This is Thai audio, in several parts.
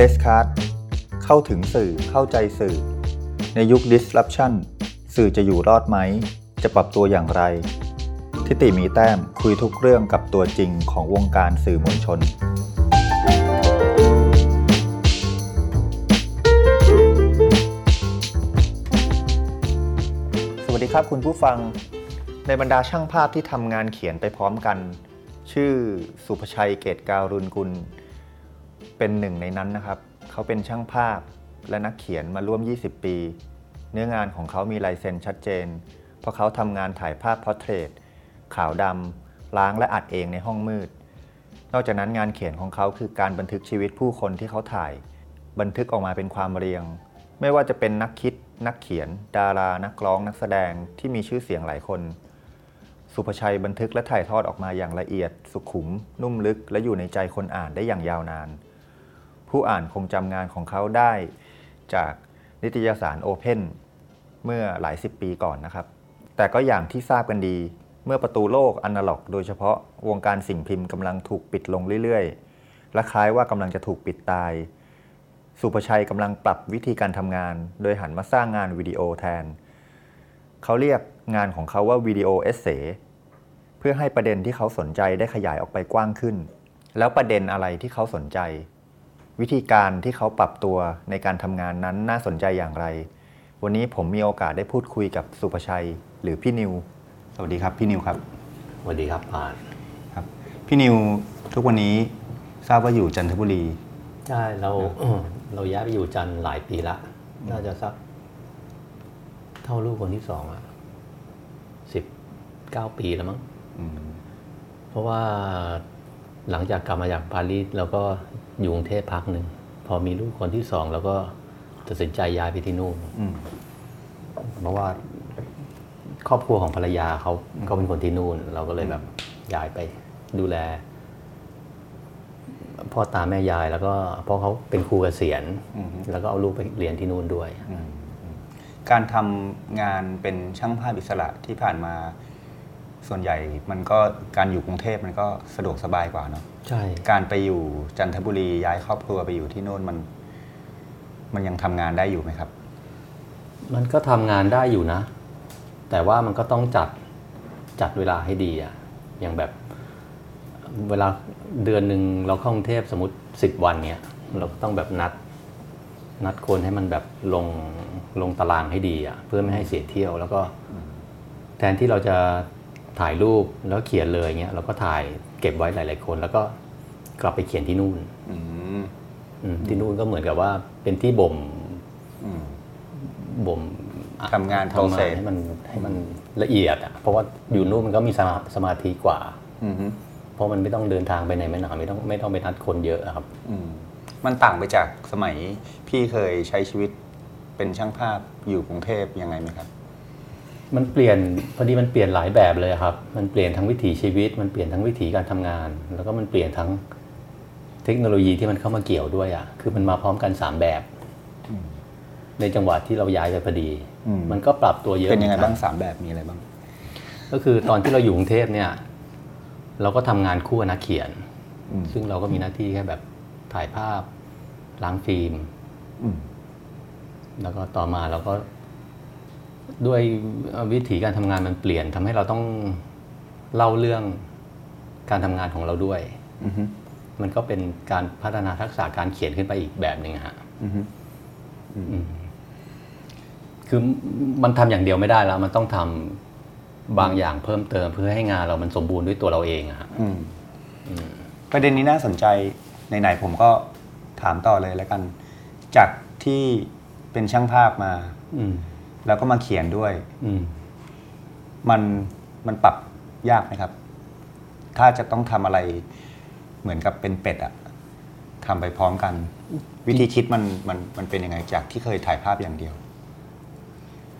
Press Card เข้าถึงสื่อเข้าใจสื่อ ในยุค disruption สื่อจะอยู่รอดไหม จะปรับตัวอย่างไร ทิติมีแต้มคุยทุกเรื่องกับตัวจริงของวงการสื่อมวลชน สวัสดีครับคุณผู้ฟังในบรรดาช่างภาพที่ทำงานเขียนไปพร้อมกัน ชื่อศุภชัยเกศการุณกุล เป็นหนึ่งในนั้นนะครับ เขาเป็นช่างภาพและนักเขียนมาร่วม 20 ปี เนื้องานของเขามีลายเซ็นชัดเจน เพราะเขาทำงานถ่ายภาพ portrait ขาวดำล้างและอัดเองในห้องมืด นอกจากนั้นงานเขียนของเขาคือการบันทึกชีวิตผู้คนที่เขาถ่าย บันทึกออกมาเป็นความเรียง ไม่ว่าจะเป็นนักคิด นักเขียน ดารา นักร้อง นักแสดงที่มีชื่อเสียงหลายคน สุภชัยบันทึกและถ่ายทอดออกมาอย่างละเอียด สุขุม นุ่มลึก และอยู่ในใจคนอ่านได้อย่างยาวนาน ผู้อ่านคงจำงานของเขาได้จากนิตยสารโอเพนเมื่อหลายสิบปีก่อนนะครับ แต่ก็อย่างที่ทราบกันดี เมื่อประตูโลกอนาล็อก โดยเฉพาะวงการสิ่งพิมพ์กำลังถูกปิดลงเรื่อยๆ และคล้ายว่ากำลังจะถูกปิดตาย สุภชัยกำลังปรับวิธีการทำงาน โดยหันมาสร้างงานวิดีโอแทน เขาเรียกงานของเขาว่าวิดีโอเอเซเพื่อให้ประเด็นที่เขาสนใจได้ขยายออกไปกว้างขึ้น แล้วประเด็นอะไรที่เขาสนใจ วิธีการที่เขาปรับตัวในการทำงานนั้นน่าสนใจอย่างไร วันนี้ผมมีโอกาสได้พูดคุยกับสุภชัย หรือพี่นิว สวัสดีครับพี่นิวครับ สวัสดีครับผ่านครับ พี่นิวทุกวันนี้ทราบว่าอยู่จันทบุรี ใช่เราเราย้ายไปอยู่จันทร์หลายปีละ น่าจะสักเท่าลูกคนที่สองอะสิบเก้าปีแล้วมั้งอืมเพราะว่าหลังจากกลับมาจากปารีสเราก็ อยู่กรุงเทพพักหนึ่ง พอมีลูกคนที่สองเราก็ตัดสินใจย้ายไปที่นู่นอืมเพราะว่าครอบครัวของภรรยาเขาก็เป็นคนที่นู่น เราก็เลยแบบย้ายไปดูแล พ่อตาแม่ยายแล้วก็เพราะเขาเป็นครูเกษียณอืมแล้วก็เอาลูกไปเรียนที่นู่นด้วยอืมอืมการทำงานเป็นช่างภาพอิสระที่ผ่านมาส่วนใหญ่มันก็การอยู่กรุงเทพมันก็สะดวกสบายกว่าเนาะ ใช่การไปอยู่จันทบุรีย้ายครอบครัวไปอยู่ที่โน่นมัน มันยังทำงานได้อยู่ไหมครับ มันก็ทำงานได้อยู่นะ แต่ว่ามันก็ต้องจัดจัดเวลาให้ดีอะอย่างแบบเวลาเดือนหนึ่งเราเข้ากรุงเทพสมมติสิบวันเนี้ยเราก็ต้องแบบนัด นัดคนให้มันแบบลงลงตารางให้ดีอะเพื่อไม่ให้เสียเที่ยว แล้วก็แทนที่เราจะ ถ่ายรูปแล้วเขียนเลยเงี้ยเราก็ถ่ายเก็บไว้หลาย ๆ คน แล้วก็กลับไปเขียนที่นู่นอืมอืมที่นู่นก็เหมือนกับว่าเป็นที่บ่มอืมบ่มอะทำงานทำงาน process ให้มันให้มันละเอียดอะเพราะว่าอยู่นู่นมันก็มีสมาสมาธิกว่าอืมฮึเพราะมันไม่ต้องเดินทางไปไหนไม่หนาไม่ต้องไม่ต้องไปนัดคนเยอะอะครับอืมมันต่างไปจากสมัยพี่เคยใช้ชีวิตเป็นช่างภาพอยู่กรุงเทพยังไงไหมครับ มันเปลี่ยนพอดีมันเปลี่ยนหลายแบบเลยครับ มันเปลี่ยนทั้งวิถีชีวิต มันเปลี่ยนทั้งวิถีการทำงาน แล้วก็มันเปลี่ยนทั้งเทคโนโลยีที่มันเข้ามาเกี่ยวด้วยอะ คือมันมาพร้อมกันสามแบบ ในจังหวะที่เราย้ายไปพอดีอืมมันก็ปรับตัวเยอะเป็นยังไงหมือกับ้างสามแบบมีอะไรบ้าง ก็คือตอนที่เราอยู่กรุงเทพเนี่ย เราก็ทำงานคู่กับนักเขียนอืมซึ่งเราก็มีหน้าที่แค่แบบถ่ายภาพล้างฟิล์มอืมแล้วก็ต่อมาเราก็ ด้วยวิถีการทำงานมันเปลี่ยนทำให้เราต้องเล่าเรื่องการทำงานของเราด้วยอืมฮึมันก็เป็นการพัฒนาทักษะการเขียนขึ้นไปอีกแบบหนึ่งอะฮะอืมฮึคือมันทำอย่างเดียวไม่ได้แล้ว มันต้องทำบางอย่างเพิ่มเติมเพื่อให้งานเรามันสมบูรณ์ด้วยตัวเราเองอะฮะอืมประเด็นนี้น่าสนใจไหนๆผมก็ถามต่อเลยแล้วกัน จากที่เป็นช่างภาพมา อืม แล้วก็มาเขียนด้วยอืมมันมันปรับยากไหมครับ ถ้าจะต้องทำอะไรเหมือนกับเป็นเป็ดอะทำไปพร้อมกัน วิธีคิดมันมันมันเป็นยังไงจากที่เคยถ่ายภาพอย่างเดียว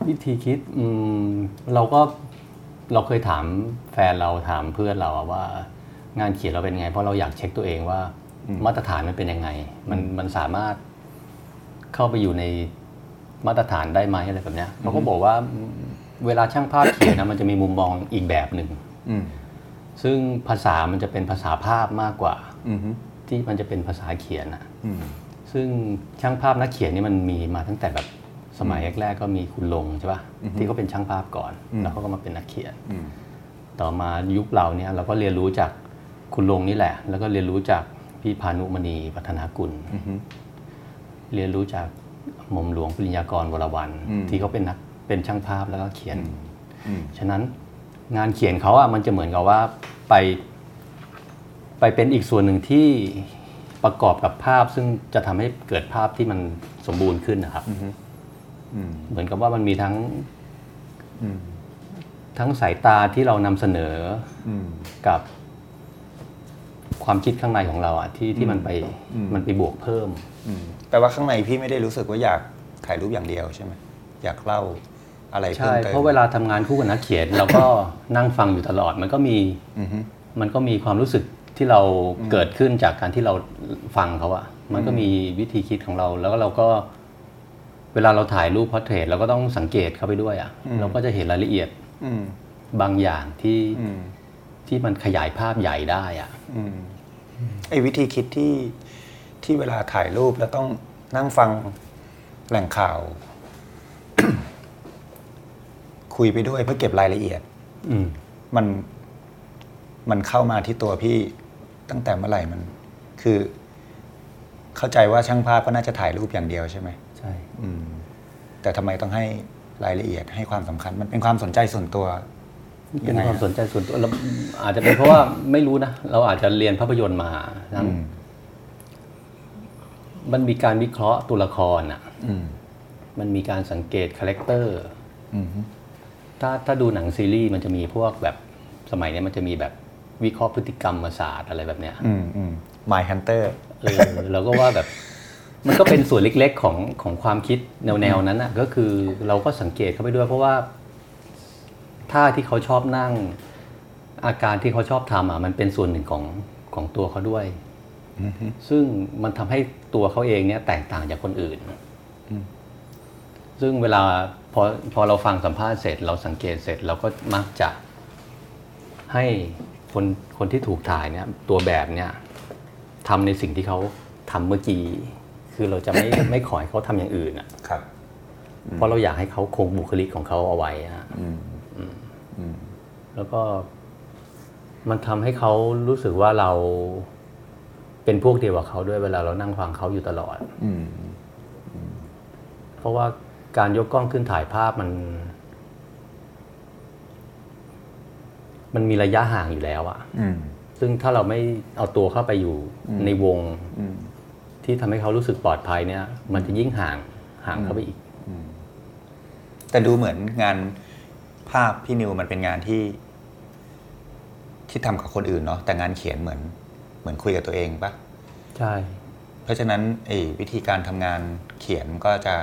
วิธีคิดอืมเราก็เราเคยถามแฟนเราถามเพื่อนเราอะว่างานเขียนเราเป็นยังไง เพราะเราอยากเช็คตัวเองว่าอืมมาตรฐานมันเป็นยังไง มันมันสามารถเข้าไปอยู่ใน มาตรฐานได้ไหมอะไรแบบเนี้ยเขาก็บอกว่าเวลาช่างภาพเขียนนะมันจะมีมุมมองอีกแบบหนึ่งอืมซึ่งภาษามันจะเป็นภาษาภาพมากกว่าอืมฮึที่มันจะเป็นภาษาเขียนอะอืมซึ่งช่างภาพนักเขียนนี่มันมีมาตั้งแต่แบบสมัยแรกๆก็มีคุณลงใช่ปะที่เขาเป็นช่างภาพก่อน แล้วเขาก็มาเป็นนักเขียนอืมต่อมายุคเราเนี่ยเราก็เรียนรู้จากคุณลงนี่แหละ แล้วก็เรียนรู้จากพี่พานุมณีวัฒนากุลอือฮึเรียนรู้จาก หม่อมหลวงปริญญากรวรวันอืมที่เขาเป็นนักเป็นช่างภาพแล้วก็เขียนอืมฉะนั้นงานเขียนเขาอะมันจะเหมือนกับว่าไป ไปเป็นอีกส่วนหนึ่งที่ประกอบกับภาพ ซึ่งจะทำให้เกิดภาพที่มันสมบูรณ์ขึ้นนะครับอืมเหมือนกับว่ามันมีทั้งอืมทั้งสายตาที่เรานำเสนออืมกับ ความคิดข้างในของเราอะที่ที่มันไปอืมมันไปบวกเพิ่มอืมแปลว่าข้างในพี่ไม่ได้รู้สึกว่าอยากถ่ายรูปอย่างเดียวใช่ไหมอยากเล่าอะไรเพิ่ใช่มเติมเพราะเวลาทำงานคู่กับนักเขียนเราก็นั่งฟังอยู่ตลอดมันก็มีอือฮึมันก็มีความรู้สึกที่เราเกิดขึ้นจากการที่เราฟังเขาอะมันก็มีวิธีคิดของเรา แล้วก็เราก็ เวลาเราถ่ายรูปพอร์เทรตเราก็ต้องสังเกตเข้าไปด้วยอะเราก็จะเห็นรายละเอียดอืมบางอย่างที่อืมที่มันขยายภาพใหญ่ได้อะอืม ไอ้วิธีคิดที่ที่เวลาถ่ายรูปแล้วต้องนั่งฟังแหล่งข่าว คุยไปด้วยเพื่อเก็บรายละเอียดอืมมันมันเข้ามาที่ตัวพี่ตั้งแต่เมื่อไหร่มัน คือ เข้าใจว่าช่างภาพก็น่าจะถ่ายรูปอย่างเดียวใช่ไหมใช่อืมแต่ทำไมต้องให้รายละเอียดให้ความสำคัญ มันเป็นความสนใจส่วนตัว เป็นยังไงความฮะสนใจส่วนตัวเราอาจจะเป็นเพราะว่าไม่รู้นะเราอาจจะเรียนภาพยนตร์มาทั้งอืมมันมีการวิเคราะห์ตัวละครอะอืมมันมีการสังเกต character อืมถ้าถ้าดูหนังซีรีส์มันจะมีพวกแบบสมัยนี้มันจะมีแบบวิเคราะห์พฤติกรรมศาสตร์อะไรแบบเนี้ยอืมอืม My Hunter เออเราก็ว่าแบบ มันก็เป็นส่วนเล็กๆของของความคิดแนวแนวๆนั้นอะ ก็คือเราก็สังเกตเข้าไปด้วยเพราะว่า ท่าที่เขาชอบนั่ง อาการที่เขาชอบทำอะมันเป็นส่วนหนึ่งของของตัวเขาด้วย ซึ่งมันทำให้ตัวเขาเองเนี่ยแตกต่างจากคนอื่น ซึ่งเวลาพอพอเราฟังสัมภาษณ์เสร็จ เราสังเกตเสร็จเราก็มักจะให้คนคนที่ถูกถ่ายเนี่ยตัวแบบเนี่ยทำในสิ่งที่เขาทำเมื่อกี้ คือเราจะไม่ไม่ขอให้เขาทำอย่างอื่นอะครับ เพราะเราอยากให้เขาคงบุคลิกของเขาเอาไว้อะอืมอืม แล้วก็มันทำให้เขารู้สึกว่าเราเป็นพวกเดียวกับเขาด้วยเวลาเรานั่งฟังเขาอยู่ตลอดอืมเพราะว่าการยกกล้องขึ้นถ่ายภาพมัน มันมีระยะห่างอยู่แล้วอะอืมซึ่งถ้าเราไม่เอาตัวเข้าไปอยู่ในวงอืมที่ทำให้เขารู้สึกปลอดภัยเนี่ย มันจะยิ่งห่างห่างเข้าไปอีกแต่ดูเหมือนงาน ภาพพี่นิวมันเป็นงานที่ ที่ทำกับคนอื่นเนาะแต่งานเขียนเหมือน เหมือนคุยกับตัวเองปะใช่ เพราะฉะนั้นไอ้วิธีการทำงานเขียนก็จะ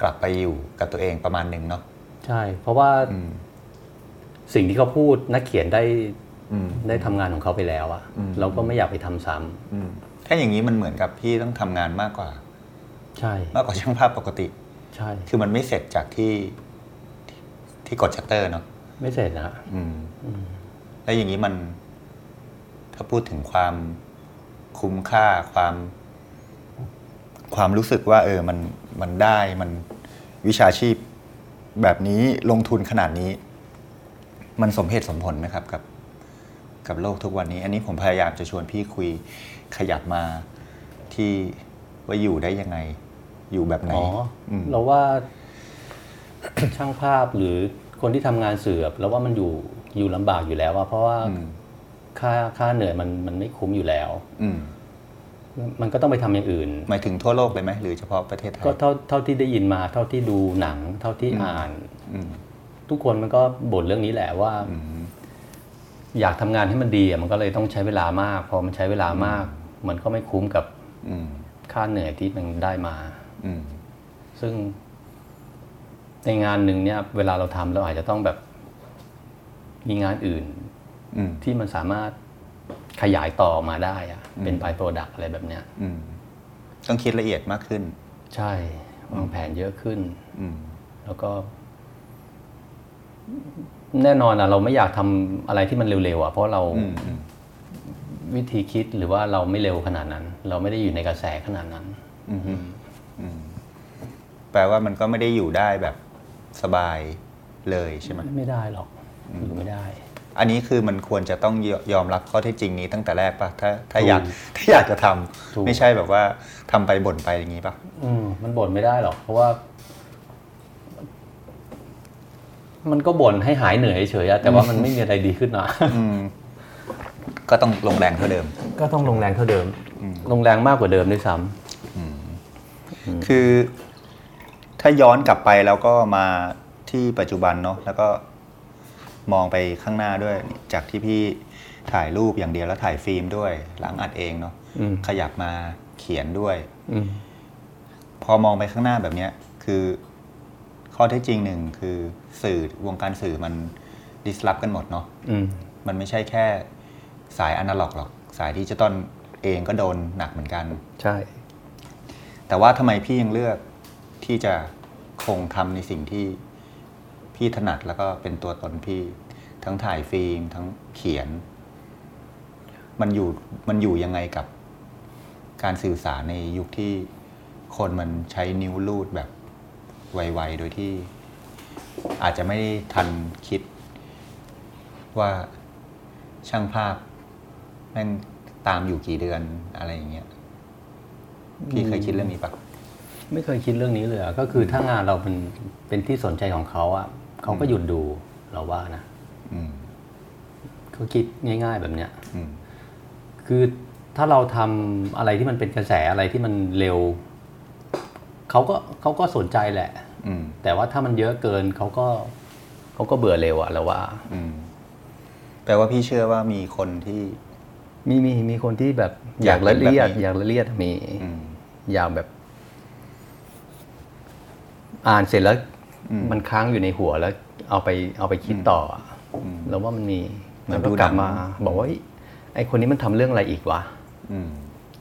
กลับไปอยู่กับตัวเองประมาณหนึ่งเนาะใช่ เพราะว่าอืม สิ่งที่เขาพูดนักเขียนได้อืม ได้ทำงานของเขาไปแล้วอะอืม เราก็ไม่อยากไปทำซ้ำอืมถ้าอย่างนี้มันเหมือนกับพี่ต้องทำงานมากกว่า ใช่มากกว่าช่างภาพปกติ ใช่ คือมันไม่เสร็จจากที่ ที่ที่กดชัตเตอร์เนาะไม่เสร็จนะอืมแล้วอย่างนี้มัน ถ้าพูดถึงความคุ้มค่าความ ความรู้สึกว่า เออมันมันได้มันวิชาชีพแบบนี้ลงทุนขนาดนี้ มันสมเหตุสมผลไหมครับ กับ กับโลกทุกวันนี้ อันนี้ผมพยายามจะชวนพี่คุยขยับมาที่ว่าอยู่ได้ยังไง อยู่แบบไหนอ๋ออมเราว่า ช่างภาพหรือคนที่ทำงานสื่อเราว่ามันอยู่อยู่ลำบากอยู่แล้วอะเพราะว่าอืมค่าค่าเหนื่อยมันมันไม่คุ้มอยู่แล้ว อืมมันก็ต้องไปทำอย่างอื่น หมายถึงทั่วโลกเลยไหมหรือเฉพาะประเทศไทยก็เท่าเท่าที่ได้ยินมาเท่าที่ดูหนัง เท่าที่อ่านอืมทุกคนมันก็บ่นเรื่องนี้แหละว่าอืมอยากทำงานให้มันดีอะมันก็เลยต้องใช้เวลามาก พอมันใช้เวลามาก มันก็ไม่คุ้มกับอืมค่าเหนื่อยที่มันได้มาอืมซึ่ง ในงานหนึ่งเนี่ยเวลาเราทำเราอาจจะต้องแบบมีงานอื่นอืมที่มันสามารถขยายต่อมาได้อะเป็นปลายโปรดักอะไรแบบเนี้ยอืมต้องคิดละเอียดมากขึ้น ใช่วางแผนเยอะขึ้นอืมแล้วก็ แน่นอนอะเราไม่อยากทำอะไรที่มันเร็วๆอะเพราะเราอืมอืมวิธีคิดหรือว่าเราไม่เร็วขนาดนั้น เราไม่ได้อยู่ในกระแสขนาดนั้นอืมฮึอืมแปลว่ามันก็ไม่ได้อยู่ได้แบบ สบายเลยใช่ไหมไม่ได้หรอกอยู่ไม่ได้ อันนี้คือมันควรจะต้องยยอมรับข้อเท็จจริงนี้ตั้งแต่แรกปะถ้าถ้าถูกอยากถ้าอยากจะทำถูกไม่ใช่แบบว่าทำไปบ่นไปอย่างนี้ปะอืมมันบ่นไม่ได้หรอก เพราะว่า มันก็บ่นให้หายเหนื่อยเฉยๆอะแต่ว่ามันไม่มีอะไรดีขึ้นนะอืมก็ต้องลงแรงเท่าเดิม ก็ต้องลงแรงเท่าเดิม ลงแรงมากกว่าเดิมด้วยซ้ำคือ ถ้าย้อนกลับไปแล้วก็มาที่ปัจจุบันเนาะแล้วก็มองไปข้างหน้าด้วย จากที่พี่ถ่ายรูปอย่างเดียวแล้วถ่ายฟิล์มด้วย หลังอัดเองเนาะอืมขยับมาเขียนด้วยอืมพอมองไปข้างหน้าแบบเนี้ย คือข้อเท็จจริงหนึ่งคือสื่อวงการสื่อมัน disrupt กันหมดเนาะอืมมันไม่ใช่แค่สายอนาล็อกหรอก สายดิจิตอลเองก็โดนหนักเหมือนกัน ใช่ แต่ว่าทำไมพี่ยังเลือก ที่จะคงทำในสิ่งที่พี่ถนัดแล้วก็เป็นตัวตนพี่ ทั้งถ่ายฟิล์มทั้งเขียน มันอยู่มันอยู่ยังไงกับการสื่อสารในยุคที่คนมันใช้นิ้วลูดแบบไวๆ โดยที่อาจจะไม่ทันคิด ว่าช่างภาพแม่งตามอยู่กี่เดือนอะไรอย่างเงี้ยพี่เคยคิดเรื่องนี้ปะ ไม่เคยคิดเรื่องนี้เลยอะก็คือถ้างานเราเป็นเป็นที่สนใจของเขาอะเขาก็หยุดดูเราว่านะอืมเขาคิดง่าย ๆ แบบเนี้ยอืมคือถ้าเราทำอะไรที่มันเป็นกระแสอะไรที่มันเร็วเขาก็เขาก็สนใจแหละอืมแต่ว่าถ้ามันเยอะเกินเขาก็เขาก็เบื่อเร็วอะเราว่าอืมแปลว่าพี่เชื่อว่ามีคนที่ มีมีมีคนที่แบบออยากกยาละเลียดเป็นแบบนี้อยากละเลียดมีอืมอยากแบบ อ่านเสร็จแล้วอืมมันค้างอยู่ในหัวแล้วเอาไปเอาไปคิดต่ออะอืมแล้วว่ามันมีเหมืมัอนนก็ดูกลับหนังมาบอกว่าเฮ้ยไอคนนี้มันทำเรื่องอะไรอีกวะอืม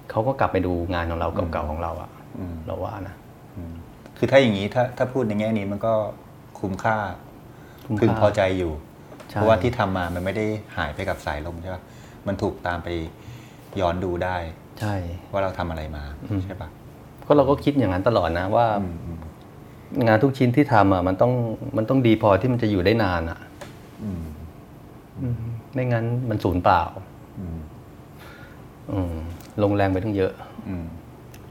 เขาก็กลับไปดูงานของเราเก่าๆของเราอะอืมเราว่านะอืมคือถ้าอย่างนี้ถ้าถ้าพูดในแง่นี้มันก็คุ้มค่าคุ้มค่าพึงพอใจอยู่ใช่เพราะว่าที่ทำมามันไม่ได้หายไปกับสายลมใช่ปะมันถูกตามไปย้อนดูได้ ใช่ ว่าเราทำอะไรมาอืมใช่ปะก็เราก็คิดอย่างนั้นตลอดนะว่าอืมอืม งานทุกชิ้นที่ทำอะมันต้องมันต้องดีพอที่มันจะอยู่ได้นานอะอืมไม่งั้นมันสูญเปล่าอืมอืมลงแรงไปตั้งเยอะอืม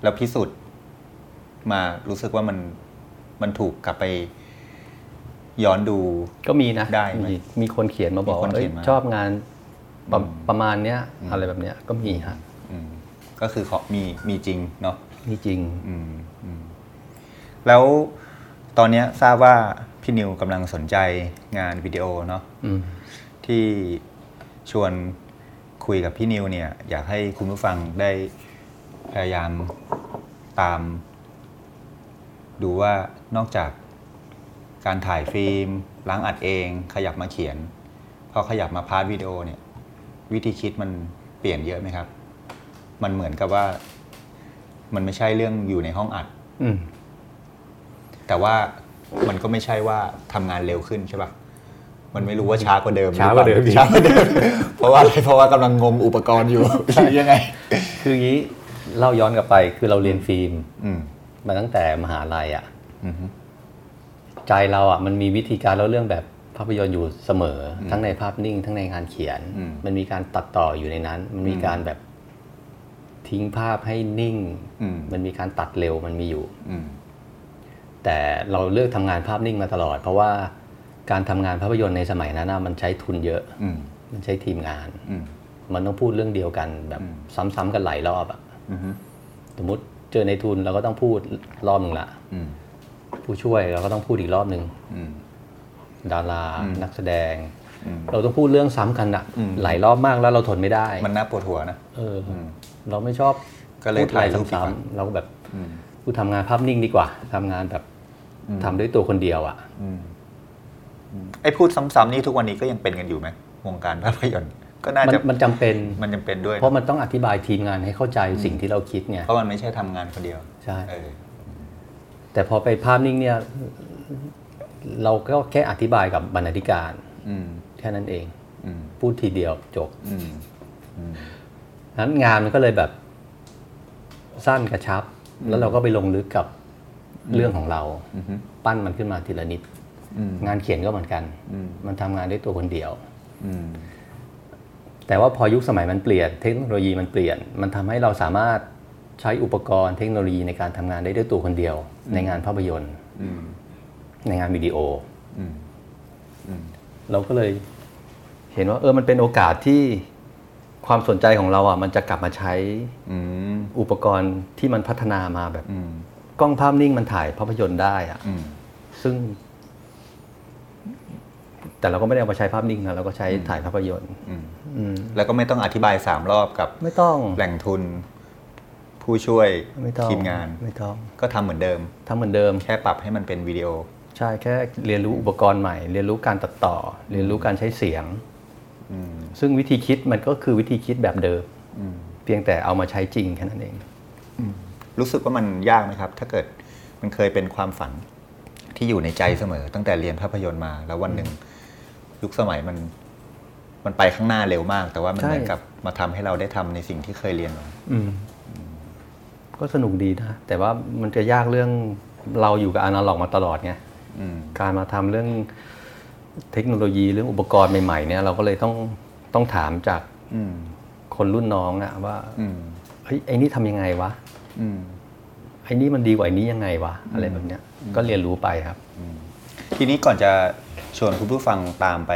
แล้วพิสูจน์มารู้สึกว่ามันมันถูกกลับไปย้อนดูก็มีนะได้ไหมมีมีคนเขียนมาบอกมีคนว่าเอ้เขียยนมาชอบงานประอืมประมาณเนี้ย อะไรแบบเนี้ยก็มีฮะอืมก็คือขอมีมีจริงเนาะมีจริงอืมอืมแล้ว ตอนเนี้ยทราบว่าพี่นิวกำลังสนใจงานวิดีโอเนาะอืมที่ชวนคุยกับพี่นิวเนี่ย อยากให้คุณผู้ฟังได้พยายามตาม ดูว่านอกจากการถ่ายฟิล์มล้างอัดเอง ขยับมาเขียน พอขยับมา part วิดีโอเนี่ย วิธีคิดมันเปลี่ยนเยอะไหมครับ มันเหมือนกับว่า มันไม่ใช่เรื่องอยู่ในห้องอัดอืม แต่ว่ามันก็ไม่ใช่ว่าทำงานเร็วขึ้นใช่ปะมันไม่รู้ว่าช้ากว่าเดิมช้ากว่าเดิมหรือปล่ช้ากว่าเดิมเพราะว่าอะไรเพราะว่ากำลังงมอุปกรณ์อยู่หรือยังไง คืออย่างนี้เล่าย้อนกลับไปคือเราเรียนฟิล์มอืมมาตั้งแต่มหาลัยอะอืมฮึใจเราอะมันมีวิธีการเล่าเรื่องแบบภาพยนตร์อยู่เสมอ ทั้งในภาพนิ่ง ทั้งในงานเขียนอืมมันมีการตัดต่ออยู่ในนั้น มันมีการแบบทิ้งภาพให้นิ่งอืมมันมีการตัดเร็วมันมีอยู่อืม แต่เราเลือกทำงานภาพนิ่งมาตลอด เพราะว่าการทำงานภาพยนตร์ในสมัยนั้นน่ะมันใช้ทุนเยอะอืมมันใช้ทีมงานอืมมันต้องพูดเรื่องเดียวกันแบบอืมซ้ำๆกันหลายรอบอะอืมฮึสมมติเจอในทุนเราก็ต้องพูดรอบหนึ่งละอืมผู้ช่วยเราก็ต้องพูดอีกรอบหนึ่งอืมดาราอืมนักแสดงอืมเราต้องพูดเรื่องซ้ำกันอะอืมหลายรอบมากแล้วเราทนไม่ได้ มันน่าปวดหัวนะเอออมเราไม่ชอบก็เลยพูดอะไรถ่ายรูปดีกว่าซ้ำๆเราก็แบบอืมกูทำงานภาพนิ่งดีกว่าทำงานแบบอืม ทำด้วยตัวคนเดียวอะอืมอืมไอ้พูดซ้ำๆนี่ทุกวันนี้ก็ยังเป็นกันอยู่ไหมวงการภาพยนตร์ก็น่ามันจะมันจำเป็นมันจำเป็นด้วย เพราะมันต้องอธิบายทีมงานให้เข้าใจสิ่งที่เราคิดไงเพราะมันไม่ใช่ทำงานคนเดียวใช่เออแต่พอไปภาพนิ่งเนี่ย เราก็แค่อธิบายกับบรรณาธิการอืมแค่นั้นเองอืมพูดทีเดียวจบอืมอืมนั้นงานมันก็เลยแบบสั้นกระชับ แล้วเราก็ไปลงลึกกับ เรื่องของเราอือฮึปั้นมันขึ้นมาทีละนิดอืมงานเขียนก็เหมือนกันอืมมันทำงานได้ตัวคนเดียวอืมแต่ว่าพอยุคสมัยมันเปลี่ยน เทคโนโลยีมันเปลี่ยน มันทำให้เราสามารถใช้อุปกรณ์เทคโนโลยีในการทำงานได้ด้วยตัวคนเดียว ในงานภาพยนตร์อืมในงานวิดีโออืมอืมเราก็เลยเห็นว่า เออมันเป็นโอกาสที่ความสนใจของเราอะมันจะกลับมาใช้อืมอุปกรณ์ที่มันพัฒนามาแบบอืม กล้องภาพนิ่งมันถ่ายภาพยนตร์ได้อะอืมซึ่ง แต่เราก็ไม่ได้เอามาใช้ภาพนิ่งนะเราก็ใช้ถ่ายภาพยนตร์อืมอืมแล้วก็ไม่ต้องอธิบายสามรอบกับ ไม่ต้องแหล่งทุน ผู้ช่วยไม่ต้องทีมงานไม่ต้องก็ทำเหมือนเดิมทำเหมือนเดิม แค่ปรับให้มันเป็นวิดีโอ ใช่แค่เรียนรู้อุปกรณ์ใหม่ เรียนรู้การตัดต่อ เรียนรู้การใช้เสียงอืมซึ่งวิธีคิดมันก็คือวิธีคิดแบบเดิมอืมเพียงแต่เอามาใช้จริงแค่นั้นเอง รู้สึกว่ามันยากไหมครับ ถ้าเกิดมันเคยเป็นความฝันที่อยู่ในใจเสมอ ตั้งแต่เรียนภาพยนตร์มา แล้ววันหนึ่งยุคสมัยมันมันไปข้างหน้าเร็วมาก แต่ว่ามันใช่เหมือนกับมาทำให้เราได้ทำในสิ่งที่เคยเรียนมาอืมก็สนุกดีนะแต่ว่ามันจะยากเรื่องเราอยู่กับอนาล็อกมาตลอดไงอืมการมาทำเรื่องเทคโนโลยีเรื่องอุปกรณ์ใหม่ๆเนี่ยเราก็เลยต้องต้องถามจากอืมคนรุ่นน้องอะว่าอืมเฮ้ยไอ้นี่ทำยังไงวะอืม ไอ้นี่มันดีกว่าไอ้นี้ยังไงวะอะไรแบบเนี้ย ก็เรียนรู้ไปครับ ทีนี้ก่อนจะชวนคุณผู้ฟังตามไป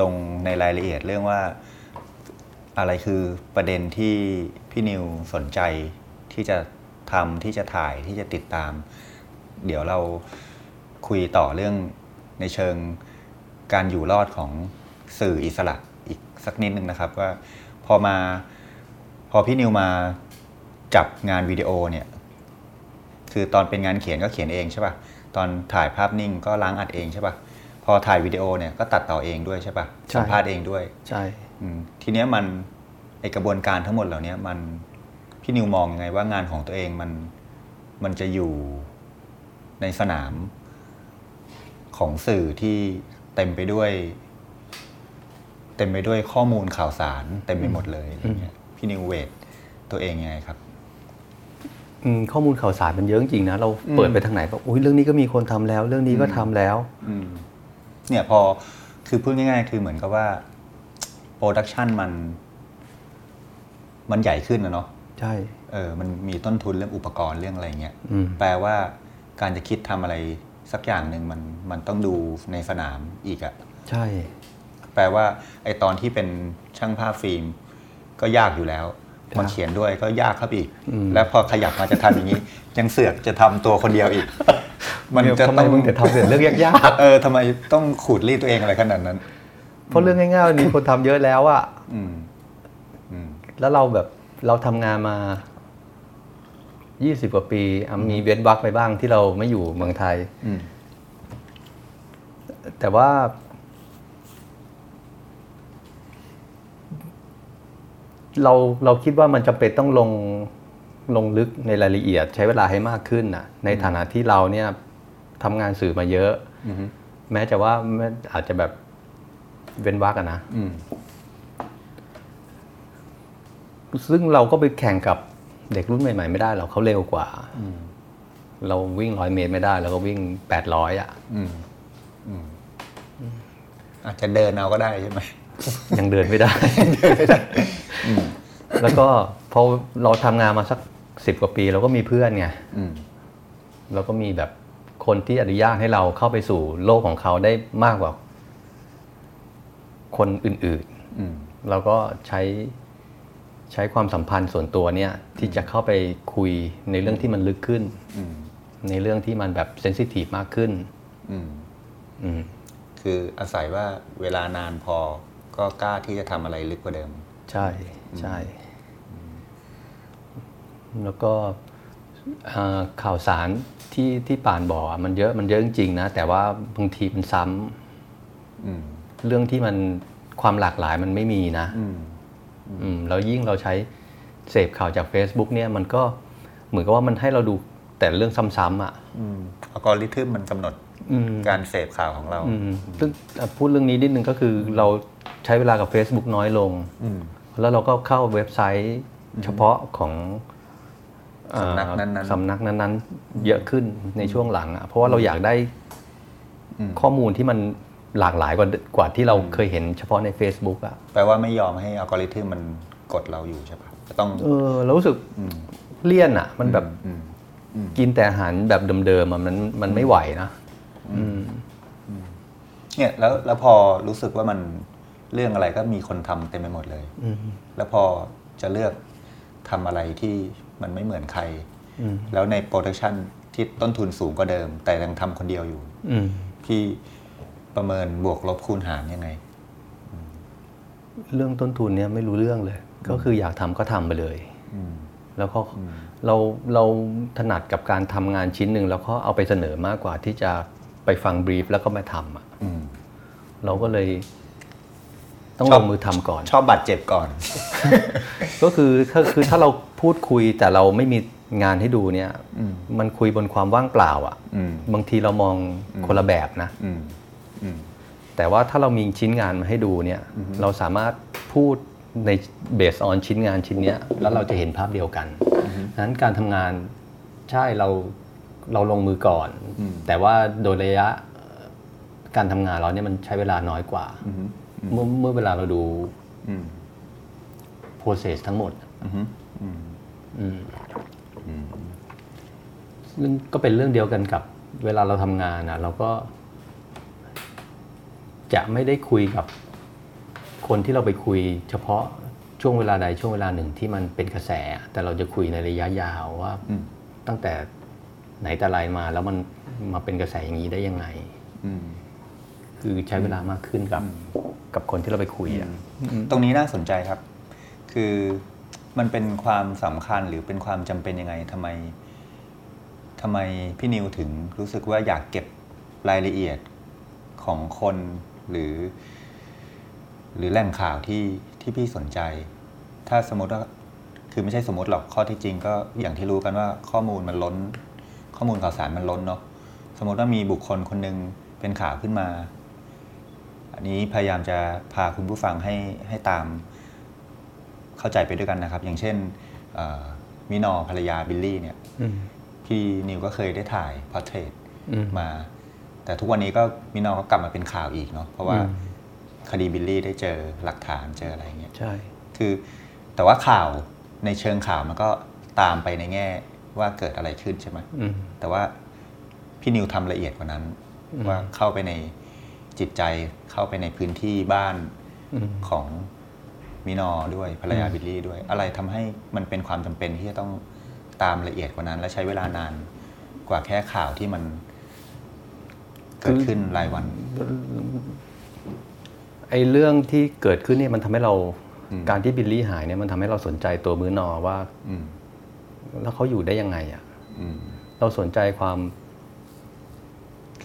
ลงในรายละเอียดเรื่องว่าอะไรคือประเด็นที่พี่นิวสนใจที่จะทำที่จะถ่ายที่จะติดตาม เดี๋ยวเราคุยต่อเรื่องในเชิงการอยู่รอดของสื่ออิสระอีกสักนิดนึงนะครับว่าพอมาพอพี่นิวมา จับงานวิดีโอเนี่ยคือตอนเป็นงานเขียนก็เขียนเองใช่ป่ะตอนถ่ายภาพนิ่งก็ล้างอัดเองใช่ป่ะพอถ่ายวิดีโอเนี่ยก็ตัดต่อเองด้วยใช่ป่ะใช่สัมภาษณ์เองด้วยใช่อืมทีเนี้ยมันไอกระบวนการทั้งหมดเหล่านี้มันพี่นิวมองยังไงว่างานของตัวเองมันมันจะอยู่ในสนามของสื่อที่เต็มไปด้วย เต็มไปด้วยข้อมูลข่าวสาร เต็มไปหมดเลยอะไรเงี้ยพี่นิวเวทตัวเองยังไงครับอืม ข้อมูลข่าวสารมันเยอะจริงๆนะเราเปิดไปทางไหนก็อุ้ยเรื่องนี้ก็มีคนทำแล้ว เรื่องนี้ก็ทำแล้วอืมเนี่ยพอคือพูดง่ายๆ คือเหมือนกับว่าโปรดักชันมัน มันใหญ่ขึ้นนะเนาะใช่เออมันมีต้นทุนเรื่องอุปกรณ์เรื่องอะไรเงี้ยอืมแปลว่าการจะคิดทำอะไรสักอย่างหนึ่งมันมันต้องดูในสนามอีกอะใช่ แปลว่า ไอตอนที่เป็นช่างภาพฟิล์ม ก็ยากอยู่แล้วครับ มันเขียนด้วยก็ยากครับอีกอืมแล้วพอขยับมาจะทำอย่างนี้ ยังเสือกจะทำตัวคนเดียวอีก มันเนี่ยจะทำไมต้องมึงแต่ทำแต่เรื่องยากเออทำไมต้องขูดรีดตัวเองอะไรขนาดนั้นๆเพราะเรื่องง่ายๆมันมีคนทำเยอะแล้วอะอืมอืมแล้วเราแบบเราทำงานมา20กว่าปีอะมีเว้นวักไปบ้างที่เราไม่อยู่เมืองไทยอืมแต่ว่า เราเราคิดว่ามันจำเป็นต้องลงลงลึกในรายละเอียด ใช้เวลาให้มากขึ้นน่ะในฐานะที่เราเนี่ยทำงานสื่อมาเยอะอืมแม้จะว่าแม้อาจจะแบบเว้นวักอะนะอืมซึ่งเราก็ไปแข่งกับเด็กรุ่นใหม่ ๆ ไม่ได้หรอกเขาเร็วกว่าอืมเราวิ่งร้อยเมตรไม่ได้เราก็วิ่งแปดร้อยอะอืมอืมอาจจะเดินเอาก็ได้ใช่ไหมยังเดินไม่ได้ แล้วก็พอเราทำงานมาสักสิบกว่าปี เราก็มีเพื่อนไงอืมเราก็มีแบบคนที่อนุญาตให้เราเข้าไปสู่โลกของเขาได้มากกว่า คนอื่นอืมๆเราก็ใช้ใช้ความสัมพันธ์ส่วนตัวเนี่ย ที่จะเข้าไปคุยในเรื่องที่มันลึกขึ้นอืมในเรื่องที่มันแบบเซนซิทีฟมากขึ้นอืมอืมคืออาศัยว่าเวลานานพอก็กล้าที่จะทำอะไรลึกกว่าเดิม ใช่ใช่ แล้วก็เอ่อข่าวสารที่ที่ป่านบอกอะมันเยอะมันเยอะจริงๆนะ แต่ว่าบางทีมันซ้ำอืมเรื่องที่มันความหลากหลายมันไม่มีนะอืมอืมแล้วยิ่งเราใช้เสพข่าวจาก Facebook เนี่ยมันก็เหมือนกับว่ามันให้เราดูแต่เรื่องซ้ำๆอะอืมอัลกอริทึมมันกำหนดอืมการเสพข่าวของเราอืมซึ่งอะพูดเรื่องนี้นิดนึงก็คือเราใช้เวลากับ Facebook น้อยลงอืมคแล้วเราก็เข้าเว็บไซต์เฉพาะของ สำนักนั้นๆเอ่อสำนักนั้นๆ เยอะขึ้นในช่วงหลังอะเพราะว่าเราอยากได้อืมข้อมูลที่มันหลากหลายกว่ากว่าที่เราเคยเห็นเฉพาะใน Facebook อะแปลว่าไม่ยอมให้อัลกอริทึมมันกดเราอยู่ใช่ปะจะต้องเออเรารู้สึกอืมเลี่ยนอะมันแบบอืมกินแต่อาหารแบบเดิมๆอะมันมันไม่ไหวนะอืมเนี่ยแล้วแล้วพอรู้สึกว่ามันเรื่องอะไรก็มีคนทำเต็มไปหมดเลยอืมแล้วพอจะเลือกทำอะไรที่ มันไม่เหมือนใครอืมแล้วในโปรดักชันที่ต้นทุนสูงกว่าเดิม แต่ยังทำคนเดียวอยู่อืมพี่ประเมินบวกลบคูณหารยังไง เรื่องต้นทุนเนี่ยไม่รู้เรื่องเลย ก็คืออยากทำก็ทำไปเลยอืมแล้วก็เราเราถนัดกับการทำงานชิ้นหนึ่งแล้วก็เอาไปเสนอมากกว่าที่จะไปฟังบรีฟแล้วก็มาทำอะอืมเราก็เลย ต้องชลอบงมือทำก่อน ชอบบาดเจ็บก่อน ก็คือถ้าคือถ้าเรา พูดคุยแต่เราไม่มีงานให้ดูเนี่ยอืมมันคุยบนความว่างเปล่าอะอืมบางทีเรามองคนละแบบนะอืมอืมแต่ว่าถ้าเรามีชิ้นงานมาให้ดูเนี่ย เราสามารถพูดในเบสออนชิ้นงานชิ้นเนี้ยแล้วเราจะเห็นภาพเดียวกันนั้นการทำงานใช่เราเราลงมือก่อนอืมแต่ว่าโดยระยะเอ่อการทำงานเราเนี่ยมันใช้เวลาน้อยกว่าอืมเมื่อเมื่อเวลาเราดูอืม process ทั้งหมดอืมอืมอืม ซึ่งก็เป็นเรื่องเดียวกันกับ เวลาเราทำงานนะเราก็ จะไม่ได้คุยกับคนที่เราไปคุย เฉพาะช่วงเวลาใดช่วงเวลาหนึ่งที่มันเป็นกระแส แต่เราจะคุยในระยะยาวว่าอืมตั้งแต่ไหนแต่ไรมา แล้วมันมาเป็นกระแสอย่างนี้ได้ยังไงอืมคือใช้เวลามากขึ้นกับ กับคนที่เราไปคุยอะตรงนี้น่าสนใจครับ คือ มันเป็นความสำคัญหรือเป็นความจำเป็นยังไงทำไมทำไมพี่นิวถึงรู้สึกว่าอยากเก็บรายละเอียดของคนหรือ หรือแหล่งข่าวที่ที่พี่สนใจ ถ้าสมมติว่าคือไม่ใช่สมมติหรอกข้อที่จริงก็อย่างที่รู้กันว่าข้อมูลมันล้น ข้อมูลข่าวสารมันล้นเนาะสมมติว่ามีบุคคลคนหนึ่งเป็นข่าวขึ้นมา อันนี้พยายามจะพาคุณผู้ฟังให้ให้ตาม เข้าใจไปด้วยกันนะครับ อย่างเช่นเอ่อมินอภรรยาบิลลี่เนี่ยอืมพี่นิวก็เคยได้ถ่าย portrait อืมมา แต่ทุกวันนี้ก็มึนอก็กลับมาเป็นข่าวอีกเนาะเพราะว่าอืมคดีบิลลี่ได้เจอหลักฐานเจออะไรเงี้ยใช่คือแต่ว่าข่าวในเชิงข่าวมันก็ตามไปในแง่ว่าเกิดอะไรขึ้นใช่ไหมอืมแต่ว่าพี่นิวทำละเอียดกว่านั้น ว่าเข้าไปในจิตใจเข้าไปในพื้นที่บ้านอืมของ มินอด้วยภรรยาบิลลี่ด้วย อะไรทำให้มันเป็นความจำเป็นที่จะต้องตามละเอียดกว่านั้น และใช้เวลานานกว่าแค่ข่าวที่มันเกิดขึ้นรายวันไอ้เรื่องที่เกิดขึ้นเนี่ยมันทำให้เราอืมการที่บิลลี่หายเนี่ยมันทำให้เราสนใจตัวมื้อนอว่าอืมแล้วเขาอยู่ได้ยังไงอะอืมเราสนใจความ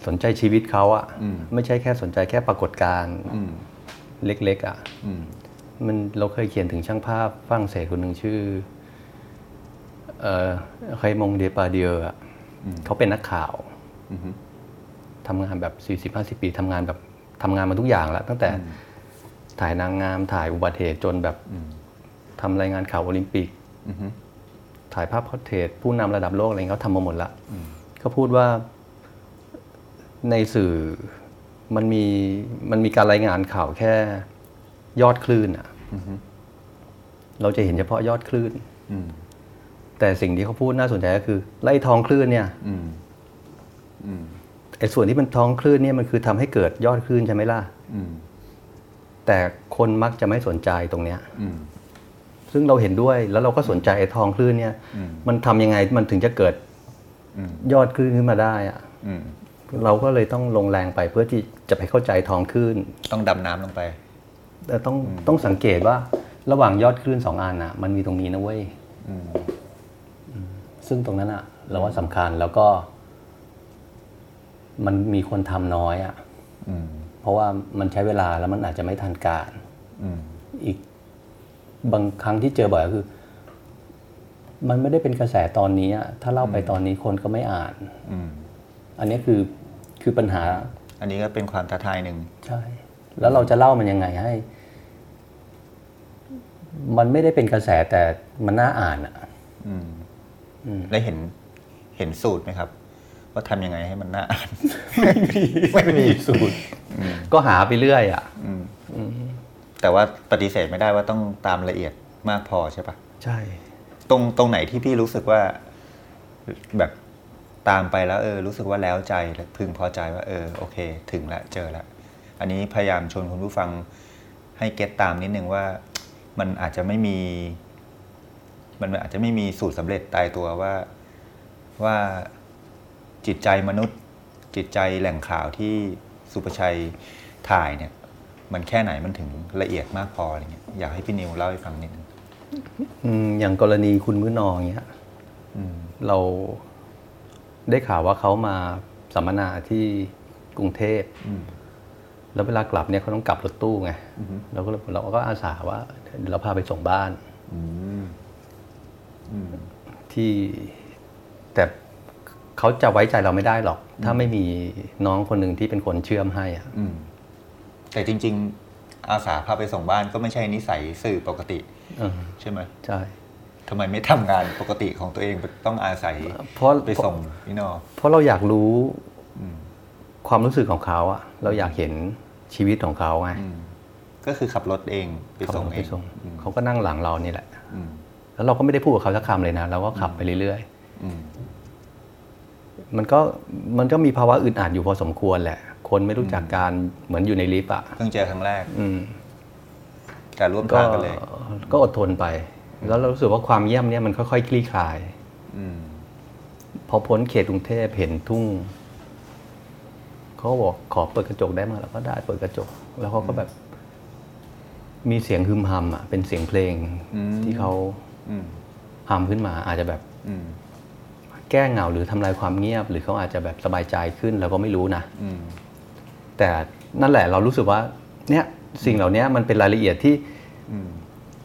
สนใจชีวิตเขาอะอืมไม่ใช่แค่สนใจแค่ปรากฏการณ์อืมเล็ก ๆอะอื มมันเราเคยเขียนถึงช่างภาพฝรั่งเศสคนหนึ่งชื่อเอ่อเรมงด์ เดอปาร์ดงอะอืมเขาเป็นนักข่าวอืมทำงานแบบ4 0 50ปีทำงานแบบทำงานมาทุกอย่างแล้วตั้งแต่ถ่ายนางงามถ่ายอุบัติเหตุจนแบบอืมทำรายงานข่าวโอลิมปิกอืมถ่ายภาพ portrait ผู้นำระดับโลกอะไรเงี้ยเขาทำมาหมดละเขาพูดว่าในสื่อมันมีมันมีการรายงานข่าวแค่ยอดคลื่นอะอืม เราจะเห็นเฉพาะยอดคลื่นอืมแต่สิ่งที่เขาพูดน่าสนใจก็คือ ไล่ท้องคลื่นเนี่ยอืมอืมไอ้ส่วนที่มันท้องคลื่นเนี่ยมันคือทำให้เกิดยอดคลื่นใช่ไหมล่ะอืมแต่คนมักจะไม่สนใจตรงเนี้ยอืมซึ่งเราเห็นด้วยแล้วเราก็สนใจไอ้ท้องคลื่นเนี่ยอืมมันทำยังไงมันถึงจะเกิดอืมยอดคลื่นขึ้นมาได้อะอืมเราก็เลยต้องลงแรงไปเพื่อที่จะไปเข้าใจท้องคลื่น ต้องดำน้ำลงไป แต่ต้องต้องสังเกตว่าระหว่างยอดคลื่นสองอันน่ะ มันมีตรงนี้นะเว้ยอืมซึ่งตรงนั้นอะเราว่าสำคัญแล้วก็ มันมีคนทำน้อยอะอืมเพราะว่ามันใช้เวลาแล้วมันอาจจะไม่ทันการอืมอีกบางครั้งที่เจอบ่อยก็คือ มันไม่ได้เป็นกระแสตอนนี้อะถ้าเล่าไปตอนนี้คนก็ไม่อ่านอืมอันนี้คือคือปัญหา อันนี้ก็เป็นความท้าทายหนึ่งใช่ แล้วเราจะเล่ามันยังไงให้ มันไม่ได้เป็นกระแสแต่มันน่าอ่านอะอืมได้เห็นเห็นสูตรไหมครับ ว่าทำยังไงให้มันน่าอ่านไม่มีสูตร ก็หาไปเรื่อยอะแต่ว่าปฏิเสธไม่ได้ว่าต้องตามละเอียดมากพอใช่ปะใช่ ตรงตรงไหนที่พี่รู้สึกว่าแบบตามไปแล้ว เออ รู้สึกว่าแล้วใจและพึงพอใจว่า เออ โอเค ถึงแล้วเจอแล้ว อันนี้พยายามชวนคุณผู้ฟังให้เก็ตตามนิดนึงว่ามันอาจจะไม่มี มันอาจจะไม่มีสูตรสำเร็จตายตัวว่าว่าจิตใจมนุษย์ จิตใจแหล่งข่าวที่สุประชัยถ่ายเนี่ยมันแค่ไหนมันถึงละเอียดมากพออะไรเงี้ยอยากให้พี่นิวเล่าให้ฟังนิดนึงอืมอย่างกรณีคุณมื้อนองเนี้ยอืมเราได้ข่าวว่าเขามาสัมมนาที่กรุงเทพอืม แล้วเวลากลับเนี่ยเขาต้องกลับรถตู้ไงเราก็เลยเราก็อาสาว่าเดี๋ยวเราพาไปส่งบ้านอืมอืมที่แต่เขาจะไว้ใจเราไม่ได้หรอก ถ้าไม่มีน้องคนหนึ่งที่เป็นคนเชื่อมให้อะอืมแต่จริง ๆ อาสาพาไปส่งบ้านก็ไม่ใช่นิสัยสื่อปกติเออใช่ไหมใช่ทำไมไม่ทำงานปกติของตัวเองต้องอาศัยเพราะไปส่งพี่นอเพราะเราอยากรู้อืมความรู้สึกของเขาอะเราอยากเห็น ชีวิตของเขาไงอืมก็คือขับรถเองไปส่งเขาเอไปงส่งอืมเขาก็นั่งหลังเรานี่แหละอืมแล้วเราก็ไม่ได้พูดกับเขาสักคำเลยนะเราก็ขับไปเรื่อยอืมๆมันก็มันก็มีภาวะอึดอัดอยู่พอสมควรแหละ คนไม่รู้จักการเหมือนอยู่ในลิฟต์อะเพิ่งเจอครั้งแรก อืมการร่วมก็ทางกันเลย ก็อดทนไป แล้วเรารู้สึกว่าความเยี่ยมเนี่ยมันค่อยๆคลี่คลายอืมพอพ้นเขตกรุงเทพเห็นทุ่ง เขาก็บอกขอเปิดกระจกได้ไหมเราก็ได้เปิดกระจก แล้วเขาก็แบบ มีเสียงฮึมฮัมอะเป็นเสียงเพลงอืมที่เขาอืมฮัมขึ้นมา อาจจะแบบอืมแก้เหงาหรือทำลายความเงียบ หรือเขาอาจจะแบบสบายใจขึ้นเราก็ไม่รู้นะอืมแต่นั่นแหละเรารู้สึกว่า เนี่ยสิ่งเหล่านี้มันเป็นรายละเอียดที่อืม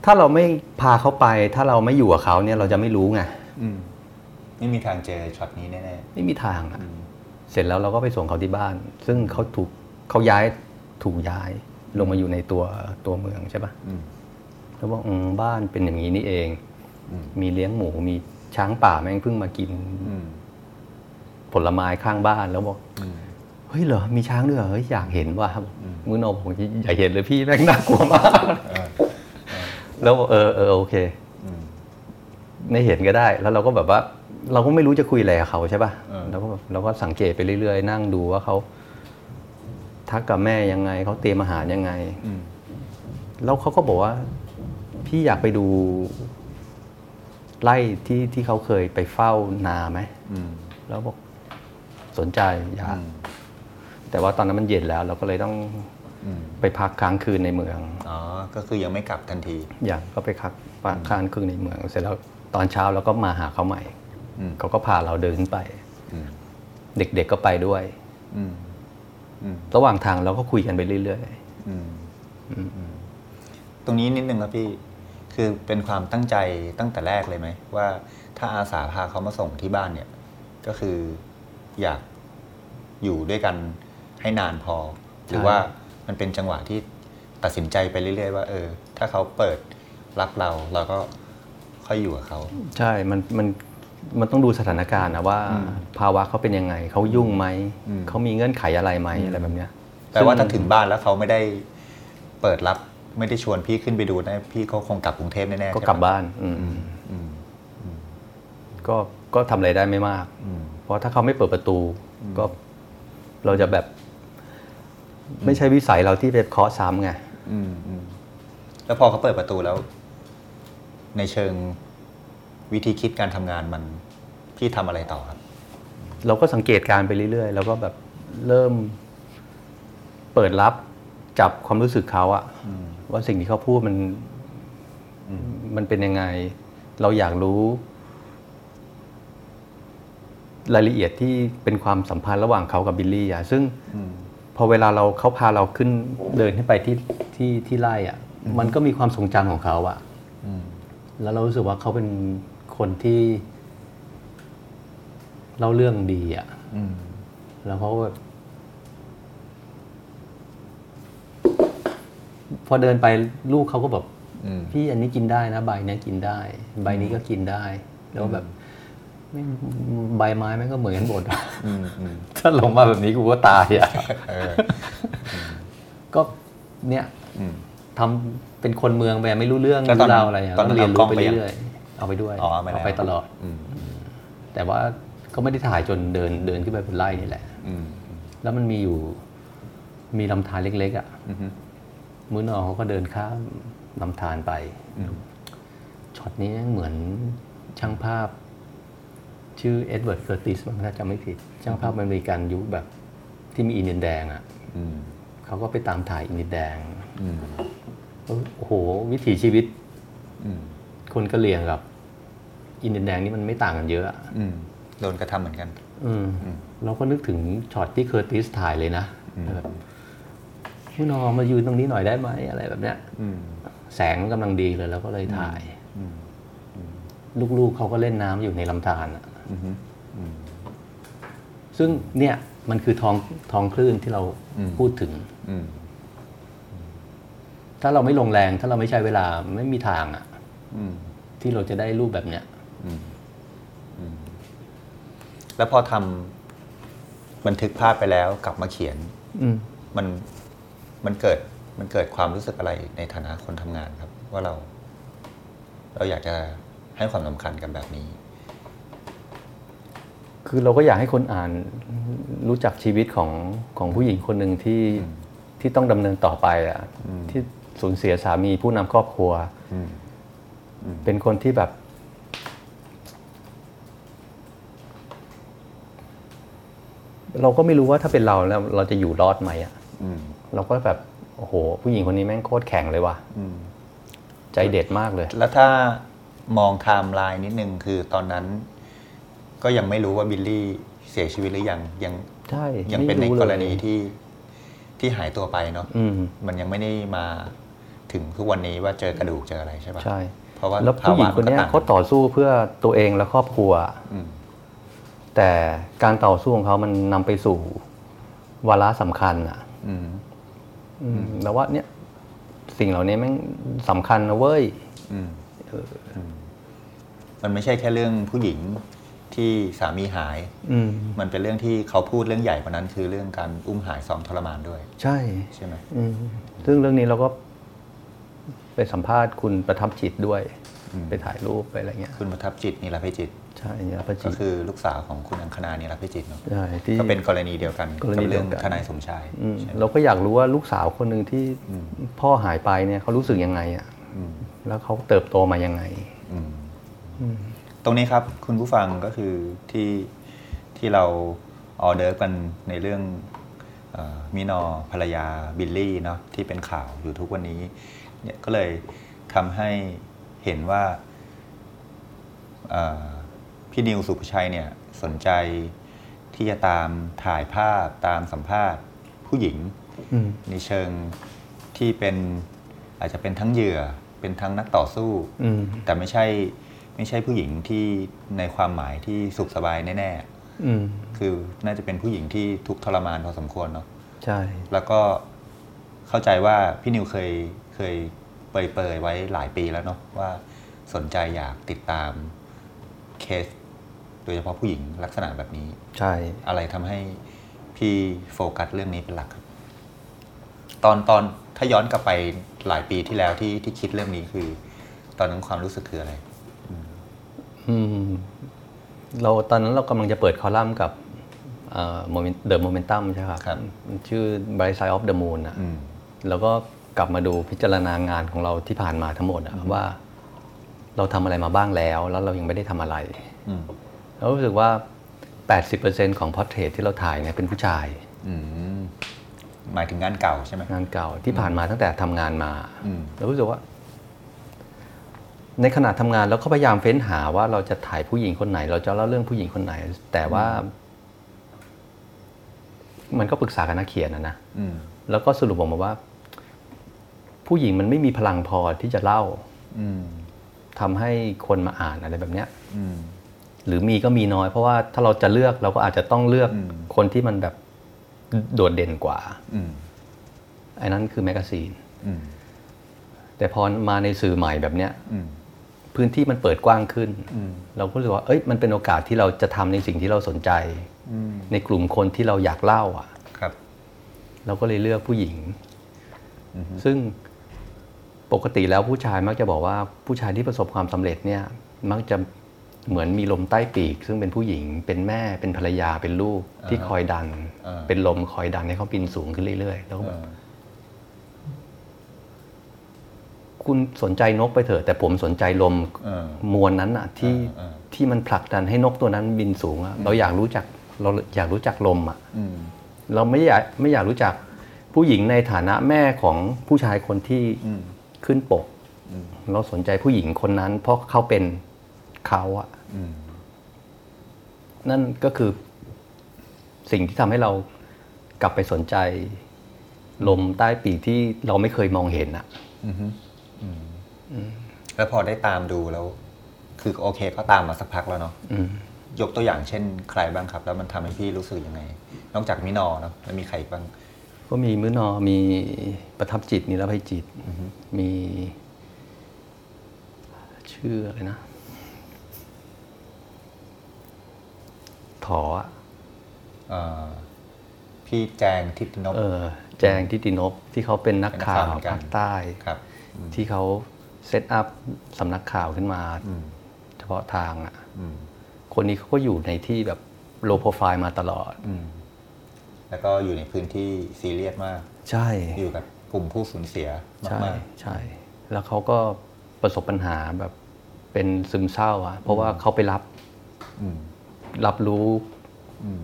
ถ้าเราไม่พาเขาไป ถ้าเราไม่อยู่กับเขาเนี่ยเราจะไม่รู้ไงอืมไม่มีทางเจอช็อตนี้แน่ไม่มีทางๆอะอืม เสร็จแล้วเราก็ไปส่งเขาที่บ้าน ซึ่งเขาถูกเขาย้ายถูกย้ายลงมาอยู่ในตัวตัวเมืองใช่ปะอืมแล้วบอกอืมบ้านเป็นอย่างนี้นี่เองอืมมีเลี้ยงหมูมีช้างป่าแม่งเพิ่งมากินอืมผลไม้ข้างบ้านแล้วบอกอืมเฮ้ยเหรอมีช้างด้วยเหรอเฮ้ยอยากเห็นว่ะอืมมือโนบอกอยากเห็นเลยพี่แม่งน่ากลัวมากเออแล้วบอกเออเออโอเคอืมไม่เห็นก็ได้ แล้วเราก็แบบว่า เราก็ไม่รู้จะคุยอะไรกับเขาใช่ป่ะเออเราก็แบบเราก็สังเกตไปเรื่อยๆ นั่งดูว่าเขาทักกับแม่ยังไงเขาเตรียมอาหารยังไงอืมแล้วเขาก็บอกว่า พี่อยากไปดูไล่ที่ที่เขาเคยไปเฝ้านาไหมอืมแล้วบอกสนใจอยากอืมแต่ว่าตอนนั้นมันเย็นแล้ว เราก็เลยต้องอืมไปพักค้างคืนในเมืองอ๋อก็คือยังไม่กลับทันที อยากก็ไปพักพักค้างคืนในเมือง เสร็จแล้วตอนเช้าเราก็มาหาเขาใหม่อืม เขาก็พาเราเดินไปอืมเด็กๆก็ไปด้วยอืมอืมระหว่างทางเราก็คุยกันไปเรื่อยอืมอืมตรงนี้นิดนึงครับพี่ คือเป็นความตั้งใจตั้งแต่แรกเลยไหม ว่าถ้าอาสาพาเขามาส่งที่บ้านเนี่ย ก็คืออยากอยู่ด้วยกันให้นานพอ หรือว่ามันเป็นจังหวะที่ตัดสินใจไปเรื่อย ๆ ว่า เออ ถ้าเขาเปิดรับเราเราก็ค่อยอยู่กับเขาๆใช่ มันมัน มันต้องดูสถานการณ์นะว่าอืมภาวะเขาเป็นยังไงเขายุ่งไหมอืมเขามีเงื่อนไขอะไรไหมอะไรแบบเนี้ยแต่ว่าซึ่ถ้าถึงบ้านแล้วเขาไม่ได้เปิดรับไม่ได้ชวนพี่ขึ้นไปดูนะพี่เขาคงกลับกรุงเทพแน่ๆก็ใช่กลับปะบ้าน อืมอืมก็ก็ทำอะไรได้ไม่มากอืมเพราะถ้าเขาไม่เปิดประตูก็เราจะแบบ ไม่ใช่วิสัยเราที่ไปเคาะซ้ำไงอืมอืมแล้วพอเขาเปิดประตูแล้ว ในเชิง วิธีคิดการทำงานมันพี่ทำอะไรต่อครับ เราก็สังเกตการณ์ไปเรื่อยๆ แล้วก็แบบเริ่มเปิดรับจับความรู้สึกเขาอะอืมว่าสิ่งที่เขาพูดมันมันเป็นยังไง เราอยากรู้ รายละเอียดที่เป็นความสัมพันธ์ระหว่างเขากับบิลลี่อะซึ่งอืมพอเวลาเราเขาพาเราขึ้นเดินขึ้นไปที่ที่ที่ไร่อะมันก็มีความทรงจำของเขาอะอืมแล้วเรารู้สึกว่าเขาเป็น คนที่เล่าเรื่องดีอะอืมแล้วเขาก็แบบพอเดินไปลูกเขาก็แบบอืมพี่อันนี้กินได้นะ ใบเนี้ยกินได้ ใบนี้ก็กินได้ แล้วแบบไม่ใบไม้แม่งก็เหมือนกันหมดอืมอืมถ้าลงมาแบบนี้กูก็ตายอะเออก็เนี่ยอืมทำเป็นคนเมืองไปไม่รู้เรื่องแล้วตอนรู้ราวอะไรอะตอนนั้นก็เรียนเอากล้รู้องไปไปยังเรื่อยๆ เอาไปด้วยอ๋อเอาไปแล้วไปตลอด อืมแต่ว่าก็ไม่ได้ถ่ายจนเดินเดินขึ้นไปบนไร่นี่แหละ อืมแล้วมันมีอยู่มีลำธารเล็ก ๆ อะ อืมอืมมื้อนอเขาก็เดินข้ามลำธารไป อืมช็อตนี้เหมือนช่างภาพ ชื่อเอ็ดเวิร์ดเคอร์ติสมั้งถ้าจำไม่ผิด ช่างภาพอเมริกันยุคแบบที่มีอินเดียนแดงอะอืมเขาก็ไปตามถ่ายอินเดียนแดงอืมโอ้โห วิถีชีวิตอืม คนกะเหรี่ยงกับ อินเดียนแดงนี่มันไม่ต่างกันเยอะอะอืมโดนกระทำเหมือนกันอืมอืมเราก็นึกถึงช็อตที่เคอร์ติสถ่ายเลยนะอืมแบบพี่นอมายืนตรงนี้หน่อยได้ไหมอะไรแบบเนี้ยอืมแสงกำลังดีเลยแล้วก็เลยถ่ายอืมลูกๆเขาก็เล่นน้ำอยู่ในลำธารอะอืมอืมซึ่งเนี่ยมันคือท้องท้องคลื่นที่เราอืมพูดถึงอืมถ้าเราไม่ลงแรง ถ้าเราไม่ใช้เวลาไม่มีทางอะอืม ที่เราจะได้รูปแบบเนี้ยอืมอืมแล้วพอทำบันทึกภาพไปแล้วกลับมาเขียนมันมันเกิดมันเกิดความรู้สึกอะไรในฐานะคนทำงานครับ ว่าเรา เราอยากจะให้ความสำคัญกันแบบนี้ คือเราก็อยากให้คนอ่านรู้จักชีวิตของของผู้หญิงคนหนึ่งที่ที่ต้องดำเนินต่อไปอะอืมที่สูญเสียสามีผู้นำครอบครัวอืม เป็นคนที่แบบ เราก็ไม่รู้ว่าถ้าเป็นเราแล้ว เราจะอยู่รอดไหมอะอืมเราก็แบบโอ้โห ผู้หญิงคนนี้แม่งโคตรแข็งเลยว่ะอืมใจเด็ดมากเลย แล้วถ้ามองไทม์ไลน์นิดนึงคือตอนนั้น ก็ยังไม่รู้ว่าบิลลี่เสียชีวิตหรือยังยังใช่ยังเป็นในไม่กลรณีที่ที่หายตัวไปเนาะอืมมันยังไม่ได้มาถึงทุกวันนี้ว่าเจอกระดูกเจออะไรใช่ปะใช่ เพราะว่าแล้วผู้หญิงภาวะคนเนี้ยมัก็ต่งเขาต่อสู้เพื่อตัวเองและครอบครัวอืมแต่การต่อสู้ของเขามันนำไปสู่วาระสำคัญ อะอืมอืมแล้วว่า เนี่ย สิ่งเหล่านี้แม่งสำคัญนะเว้ยอืมมมันไม่ใช่แค่เรื่องผู้หญิงที่สามีหายอืมมันเป็นเรื่องที่เขาพูดเรื่องใหญ่กว่านั้น คือเรื่องการอุ้มหายซ้อมทรมานด้วย ใช่ ใช่ไหมอืมซึ่งเรื่องนี้เราก็ ไปสัมภาษณ์คุณประทับจิตด้วย ไปถ่ายรูปไปอะไรเงี้ยคุณประทับจิตนิรภัยจิตใช่เนี่ยประจิก็ตคือลูกสาวของคุณอังคณานิรภัยจิตเนาะใช่ที่ก็เป็นกรณีเดียวกันกรณีกับเดีเรื่ยอวงกันทนายสมชายอืมใช่ไหมเราก็อยากรู้ว่าลูกสาวคนหนึ่งที่อืมพ่อหายไปเนี่ยเขารู้สึกยังไงอะอืมแล้วเขาเติบโตมายังไงอืมตรงนี้ครับคุณผู้ฟังก็คือที่ที่เราออเดิร์ฟกันในเรื่องเออมินอภรรยาบิลลี่เนาะที่เป็นข่าวอยู่ทุกวันนี้ เนี่ยก็เลยทำให้เห็นว่าเอ่อพี่นิวสุภชัยเนี่ยสนใจที่จะตามถ่ายภาพตามสัมภาษณ์ผู้หญิงอืมในเชิงที่เป็นอาจจะเป็นทั้งเหยื่อเป็นทั้งนักต่อสู้อืมแต่ไม่ใช่ไม่ใช่ผู้หญิงที่ในความหมายที่สุขสบายแน่อืมๆคือน่าจะเป็นผู้หญิงที่ทุกข์ทรมานพอสมควรเนาะใช่ แล้วก็เข้าใจว่าพี่นิวเคย เคยเปรยเปรยๆไว้หลายปีแล้วเนาะว่าสนใจอยากติดตามเคส โดยเฉพาะผู้หญิงลักษณะแบบนี้ ใช่ อะไรทำให้พี่โฟกัสเรื่องนี้เป็นหลักครับตอนตอนถ้าย้อนกลับไปหลายปีที่แล้วที่ที่คิดเรื่องนี้คือ ตอนนั้นความรู้สึกคืออะไร อืม เราตอนนั้นเรากำลังจะเปิดคอลัมน์กับโมเมนต์เดอะโมเมนตัมใช่ครับครับมันชื่อ Bright Side of the Moon อะอืมแล้วก็ กลับมาดูพิจารณางานของเราที่ผ่านมาทั้งหมดอะว่า เราทำอะไรมาบ้างแล้ว แล้วเรายังไม่ได้ทำอะไรอืมเรารู้สึกว่า 80%ของพอร์เทรตที่เราถ่ายเนี่ยเป็นผู้ชายอืมหมายถึงงานเก่าใช่ไหมงานเก่าที่ผ่านมาตั้งแต่ทำงานมาอืมเรารู้สึกว่า ในขณะทำงานเราก็พยายามเฟ้นหาว่าเราจะถ่ายผู้หญิงคนไหน เราจะเล่าเรื่องผู้หญิงคนไหน แต่ว่า มันก็ปรึกษากับนักเขียนนะนะอืมแล้วก็สรุปออกมาว่า ผู้หญิงมันไม่มีพลังพอที่จะเล่าอืมทำให้คนมาอ่านอะไรแบบเนี้ยอืมหรือมีก็มีน้อย เพราะว่าถ้าเราจะเลือกเราก็อาจจะต้องเลือกอืมคนที่มันแบบโดดเด่นกว่าอืมไอ้นั้นคือแมกกาซีนอืมแต่พอมาในสื่อใหม่แบบเนี้ยอืมพื้นที่มันเปิดกว้างขึ้นอืมเราก็รู้สึกว่า เอ้ย มันเป็นโอกาสที่เราจะทำในสิ่งที่เราสนใจอืมในกลุ่มคนที่เราอยากเล่า อะ ครับ เราก็เลยเลือกผู้หญิงอือฮึซึ่ง ปกติแล้วผู้ชายมักจะบอกว่าผู้ชายที่ประสบความสำเร็จเนี่ยมักจะเหมือนมีลมใต้ปีก ซึ่งเป็นผู้หญิงเป็นแม่เป็นภรรยาเป็นลูกที่คอยดันอ่าเป็นลมคอยดันให้เขาบินสูงขึ้นเรื่อยๆ แล้วก็เอแบบอคุณสนใจนกไปเถอะ แต่ผมสนใจลมเออมวลนั้นอะที่เออที่มันผลักดันให้นกตัวนั้นบินสูงอะเราอยากรู้จักเราอยากรู้จักลมอะอืมเราไม่อยากไม่อยากรู้จักผู้หญิงในฐานะแม่ของผู้ชายคนที่อืม ขึ้นปกอืมเราสนใจผู้หญิงคนนั้น เพราะเขาเป็นเขาอะอืมนั่นก็คือ สิ่งที่ทำให้เรากลับไปสนใจ ลมใต้ปีกที่เราไม่เคยมองเห็นอะอืมอืมแล้วพอได้ตามดูแล้ว คือโอเคก็ตามมาสักพักแล้วเนาะอืมยกตัวอย่างเช่น ใครบ้างครับ แล้วมันทำให้พี่รู้สึกยังไง นอกจากมินอเนาะแล้วมีใครอีกบ้าง ก็มีมื้อนอมีประทับจิตนิรภัยจิต มี ชื่ออะไรนะถออะเอ่อพี่แจงทิตินพเออ แจงทิตินพที่เขาเป็นนักข่าวเป็นนักข่าวเหมือนกันภาคใต้ครับที่เขาset up สำนักข่าวขึ้นมาอืมเฉพาะทางอะอืมคนนี้เขาก็อยู่ในที่แบบ low profile มาตลอดอืม แล้วก็อยู่ในพื้นที่ซีเรียสมาก ใช่ อยู่กับกลุ่มผู้สูญเสียใช่มาก ใช่ แล้วเขาก็ประสบปัญหาแบบเป็นซึมเศร้าอะ เพราะว่าเขาไปรับๆอืมรับรู้อืม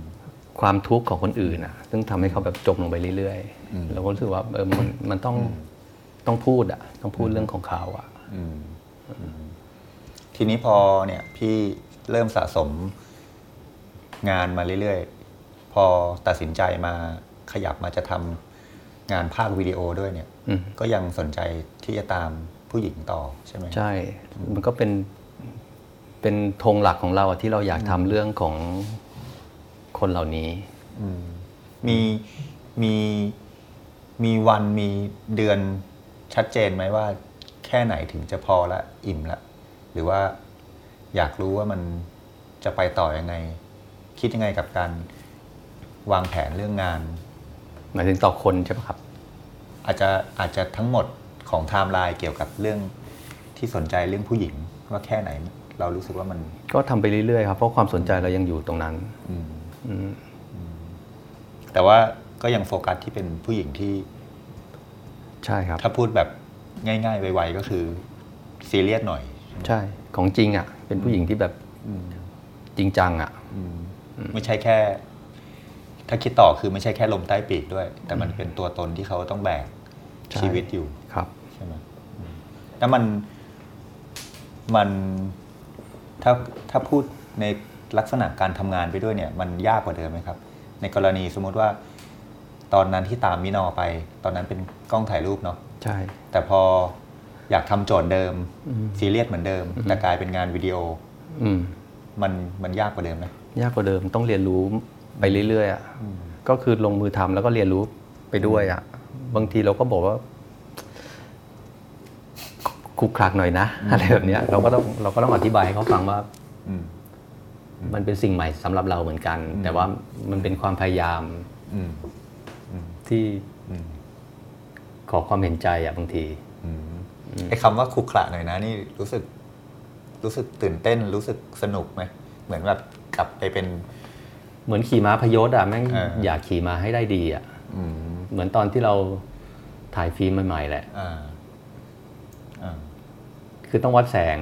ความทุกข์ของคนอื่นอะ ซึ่งทำให้เขาแบบจมลงไปเรื่อยอืมๆเราก็รู้สึกว่าเออมันมันต้องต้องพูดอะ ต้องพูดเรื่องของเขาอะอืมอืมทีนี้พอเนี่ยพี่เริ่มสะสมงานมาเรื่อยๆ พอตัดสินใจมาขยับมาจะทำงานภาควิดีโอด้วยเนี่ยอืมก็ยังสนใจที่จะตามผู้หญิงต่อใช่ไหมใช่ มันก็เป็นเป็นธงหลักของเราอะที่เราอยากทำเรื่องของคนเหล่านี้อืมมีมีมีวันมีเดือนชัดเจนไหมว่า แค่ไหนถึงจะพอละอิ่มละ หรือว่าอยากรู้ว่ามันจะไปต่อยังไง คิดยังไงกับการ วางแผนเรื่องงาน หมายถึงต่อคนใช่ไหมครับ อาจจะอาจจะทั้งหมดของไทม์ไลน์เกี่ยวกับเรื่องที่สนใจเรื่องผู้หญิงว่าแค่ไหน เรารู้สึกว่ามัน ก็ทำไปเรื่อยๆครับเพราะความสนใจเรายังอยู่ตรงนั้นอืมอืมแต่ว่าก็ยังโฟกัสที่เป็นผู้หญิงที่ ใช่ครับ ถ้าพูดแบบง่าย ๆ ไวๆก็คือซีเรียสหน่อย ใช่ ของจริงอะ เป็นผู้หญิงที่แบบอืมจริงจังอะอืมไม่ใช่แค่ ถ้าคิดต่อคือไม่ใช่แค่ลมใต้ปีกด้วย แต่มันเป็นตัวตนที่เขาต้องแบกใช่ชีวิตอยู่ครับใช่ไหมอืมแล้วมันมันถ้าถ้าพูดในลักษณะการทำงานไปด้วยเนี่ย มันยากกว่าเดิมไหมครับ ในกรณีสมมติว่า ตอนนั้นที่ตามมินอไป ตอนนั้นเป็นกล้องถ่ายรูปเนาะใช่ แต่พออยากทำโจทย์เดิมซีเรียสเหมือนเดิม แต่กลายเป็นงานวิดีโอ อืมมันมันยากกว่าเดิมไหมยากกว่าเดิมต้องเรียนรู้ ไปเรื่อยๆอะก็คือลงมือทำแล้วก็เรียนรู้ไปด้วยอะบางทีเราก็บอกว่าคุกคลักหน่อยนะอะไรแบบเนี้ยเราก็ต้องเราก็ต้องอธิบายให้เขาฟังว่าอืมมันเป็นสิ่งใหม่สำหรับเราเหมือนกัน แต่ว่ามันเป็นความพยายามอืมที่อืมขอความเห็นใจอะบางทีอืมไอ้คำว่าคุกขระหน่อยนะ นี่รู้สึก รู้สึกตื่นเต้น รู้สึกสนุกไหมเหมือนแบบกลับไปเป็น เหมือนขี่ม้าพยศอะแม่งเอออยากขี่ม้าให้ได้ดีอะอืมเหมือนตอนที่เราถ่ายฟิล์มใหม่ๆแหละอ่าอ่าคือต้องวัดแสง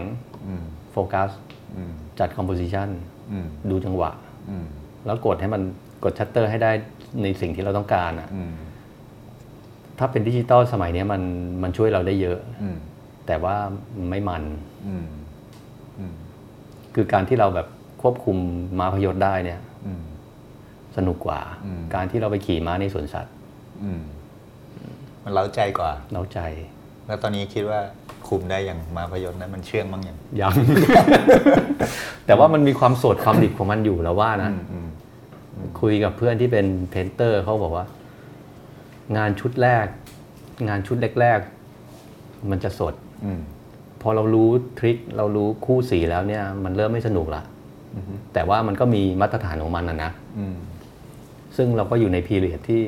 อืมโฟกัสอืมจัด composition อืมดูจังหวะอืมแล้วกดให้มันกดชัตเตอร์ให้ได้ในสิ่งที่เราต้องการอะอืมถ้าเป็นดิจิตอลสมัยเนี้ยมันมันช่วยเราได้เยอะอืมแต่ว่าไม่มันอืมอืมคือการที่เราแบบควบคุมม้าพยศได้เนี่ยอืม สนุกกว่าอืมการที่เราไปขี่ม้าในสวนสัตว์อืมมันเล้าใจกว่าเล้าใจ แล้วตอนนี้คิดว่าคุมได้อย่างมาพยนต์นั้นมันเชื่องบ้างอย่างยังแต่ว่ามันมีความโสดความดิบของมันอยู่แล้วว่านะอืมอืมคุยกับเพื่อนที่เป็นเพนเตอร์เขาบอกว่า งานชุดแรก งานชุดแรกๆมันจะสดอืมพอเรารู้ทริคเรารู้คู่สีแล้วเนี่ย มันเริ่มไม่สนุกละแต่ว่ามันก็มีมาตรฐานของมันนะนะอืม ซึ่งเราก็อยู่ในพีเรียดที่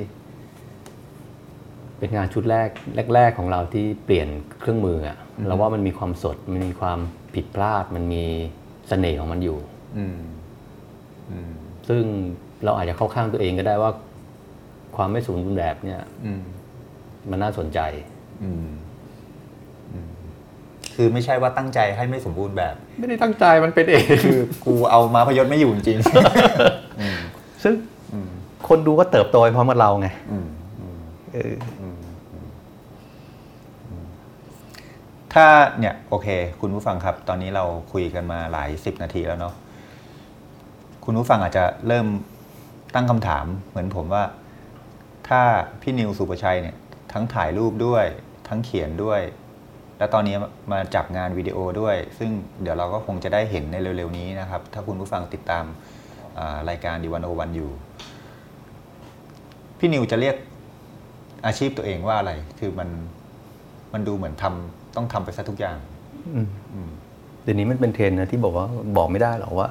เป็นงานชุดแรกแรก ๆ ของเราที่เปลี่ยนเครื่องมืออะเราว่ามันมีความสดมันมีความผิดพลาด มันมีเสน่ห์ของมันอยู่อืมอืมซึ่งเราอาจจะเข้าข้างตัวเองก็ได้ว่า ความไม่สมบูรณ์แบบเนี่ยอืมมันน่าสนใจอืมอืมคือไม่ใช่ว่าตั้งใจให้ไม่สมบูรณ์แบบ ไม่ได้ตั้งใจมันเป็นเอง คือกูเอามาพยศไม่อยู่จริงซึ่ง คนดูก็เติบโตไปพร้อมกับเราไงอืมเออถ้าเนี่ยโอเค คุณผู้ฟังครับ ตอนนี้เราคุยกันมาหลายสิบนาทีแล้วเนาะคุณผู้ฟังอาจจะเริ่มตั้งคำถามเหมือนผมว่า ถ้าพี่นิวสุประชัยเนี่ย ทั้งถ่ายรูปด้วย ทั้งเขียนด้วย แล้วตอนนี้มาจับงานวิดีโอด้วย ซึ่งเดี๋ยวเราก็คงจะได้เห็นในเร็วๆนี้นะครับ ถ้าคุณผู้ฟังติดตามอ่ารายการดีวันโอวันอยู่ พี่นิวจะเรียกอาชีพตัวเองว่าอะไร คือมันมันดูเหมือนทำต้องทำไปซะทุกอย่างเดี๋ยวนี้มันเป็นเทรนด์นะที่บอกว่าบอกไม่ได้หรอกว่า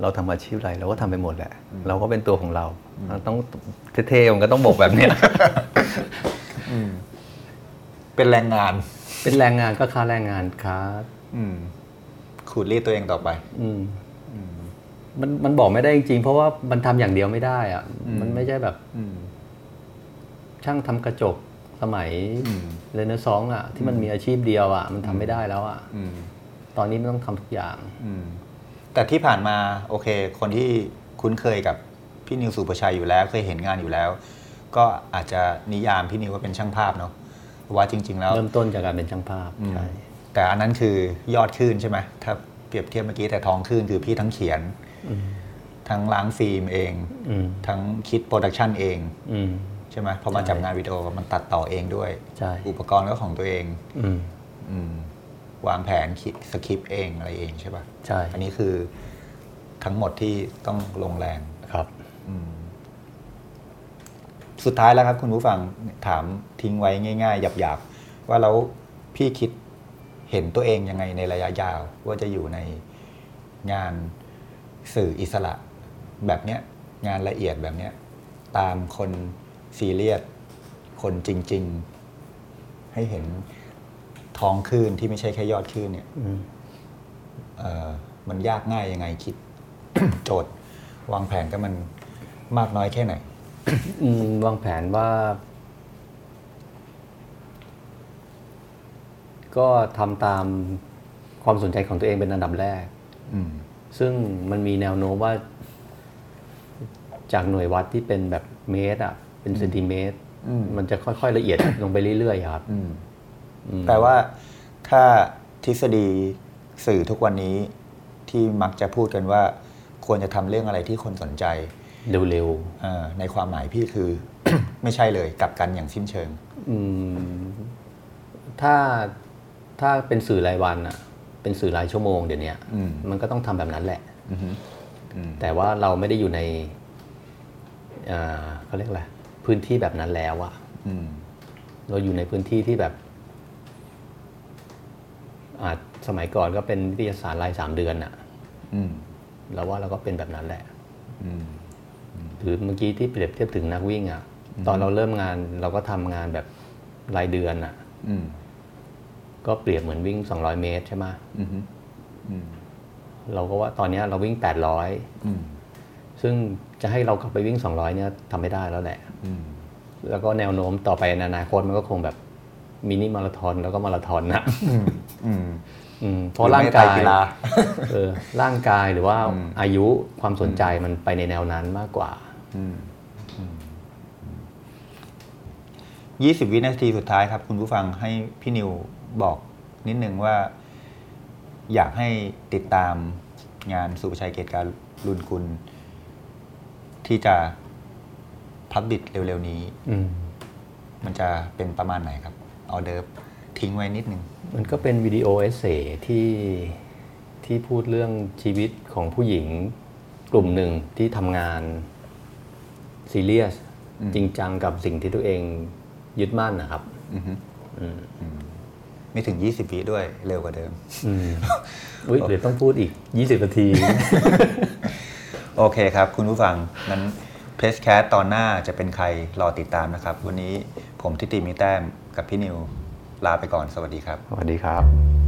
เราทำอาชีพอะไรเราก็ทำไปหมดแหละ เราก็เป็นตัวของเราเราต้องเท่ๆมันก็ต้องบอกแบบเนี้ยเป็นแรงงาน เป็นแรงงานก็ค่าแรงงานค่าอืมขูดรีดตัวเองต่อไป อืมมันมันบอกไม่ได้จริงๆเพราะว่ามันทำอย่างเดียวไม่ได้อะมันไม่ใช่แบบอืม ช่างทำกระจกสมัยอืมเรเนซองส์อะ ที่มันมีอาชีพเดียวอะ มันทำไม่ได้แล้วอะอืมตอนนี้มันต้องทำทุกอย่างอืมแต่ที่ผ่านมาโอเค คนที่คุ้นเคยกับพี่นิวสุประชัยอยู่แล้ว เคยเห็นงานอยู่แล้ว ก็อาจจะนิยามพี่นิวว่าเป็นช่างภาพเนาะว่าจริง ๆ แล้ว เริ่มต้นจากการเป็นช่างภาพอืมใช่แต่อันนั้นคือยอดคลื่นใช่ไหมถ้าเปรียบเทียบเมื่อกี้แต่ทองคลื่นคือพี่ทั้งเขียนทั้งล้างฟิล์มเองอืมทั้งคิด production เองอืมใช่ไหมพอมาใช่จับงานวิดีโอมันตัดต่อเองด้วยใช่อุปกรณ์ก็ของตัวเองอืมอืมวางแผนคิดสคริปต์เองอะไรเองใช่ปะใช่อันนี้คือทั้งหมดที่ต้องลงแรงครับอืมสุดท้ายแล้วครับ คุณผู้ฟังถามทิ้งไว้ง่ายๆหยาบๆว่าแล้วพี่คิดเห็นตัวเองยังไงในระยะยาว ว่าจะอยู่ในงานสื่ออิสระแบบเนี้ย งานละเอียดแบบเนี้ย ตามคน ซีเรียสคนจริง ๆ ให้เห็นทองคลื่นที่ไม่ใช่แค่ยอดคลื่นเนี่ยอืมเอ่อมันยากง่ายยังไงคิด โจทย์ วางแผนกับมันมากน้อยแค่ไหนอืมวางแผนว่า ก็ทำตามความสนใจของตัวเองเป็นอันดับแรกอืมซึ่งมันมีแนวโน้มว่า จากหน่วยวัดที่เป็นแบบเมตรอะ เป็นเซนติเมตรอืมมันจะค่อยๆละเอียดลงไปเรื่อยๆครับอืมอืมแปลว่าถ้าทฤษฎีสื่อทุกวันนี้ที่มักจะพูดกันว่า ควรจะทำเรื่องอะไรที่คนสนใจเร็วเอ่อในความหมายพี่คือ ไม่ใช่เลยกลับกันอย่างสิ้นเชิงๆอืมถ้าถ้าเป็นสื่อรายวันอะเป็นสื่อรายชั่วโมงเดี๋ยวนี้อืมมันก็ต้องทำแบบนั้นแหละอือฮึอืมแต่ว่าเราไม่ได้อยู่ในเอ่อเขาเรียกอะไร พื้นที่แบบนั้นแล้วอะอืมเราอยู่ในพื้นที่ที่แบบอาจสมัยก่อนก็เป็นวิทยาศาสตร์รายสามเดือนอะอืมเราว่าเราก็เป็นแบบนั้นแหละอืมหรือเมื่อกี้ที่เปรียบเทียบถึงนักวิ่งอะตอนเราเริ่มงานเราก็ทำงานแบบรายเดือนอะอืมก็เปรียบเหมือนวิ่ง200เมตรใช่ไหมอืมอืมเราก็ว่าตอนเนี้ยเราวิ่ง800อืม ซึ่งจะให้เรากลับไปวิ่ง 200 เนี่ยทำไม่ได้แล้วแหละอืมแล้วก็แนวโน้มต่อไปในอนาคตมันก็คงแบบมินิมาราธอนแล้วก็มาราธอนนะอืมอืมเพราะร่างกายหรือไม่ไตรกีฬาเออร่างกายหรือว่าอืมอายุความสนใจมันไปในแนวนั้นมากกว่ายี่สิบวินาทีสุดท้ายครับ คุณผู้ฟังให้พี่นิวบอกนิดนึงว่า อยากให้ติดตามงานสุภชัยเกตการลุนกุล ที่จะพับบิดเร็วๆนี้อืมมันจะเป็นประมาณไหนครับออเดิร์ฟทิ้งไว้นิดนึง มันก็เป็นวิดีโอ essay ที่ที่พูดเรื่องชีวิตของผู้หญิงกลุ่มหนึ่งที่ทำงานซีเรียสจริงจังกับสิ่งที่ตัวเองยึดมั่นนะครับอือฮึอืมในไม่ถึง 20วิด้วยเร็วกว่าเดิมอืมอุ้ยเดี๋ยวต้องพูดอีก 20นาที โอเคครับ คุณผู้ฟังนั้น PRESSCAST ตอนหน้าจะเป็นใครรอติดตามนะครับ วันนี้ผมทิติมีแต้มกับพี่นิวลาไปก่อนสวัสดีครับ สวัสดีครับ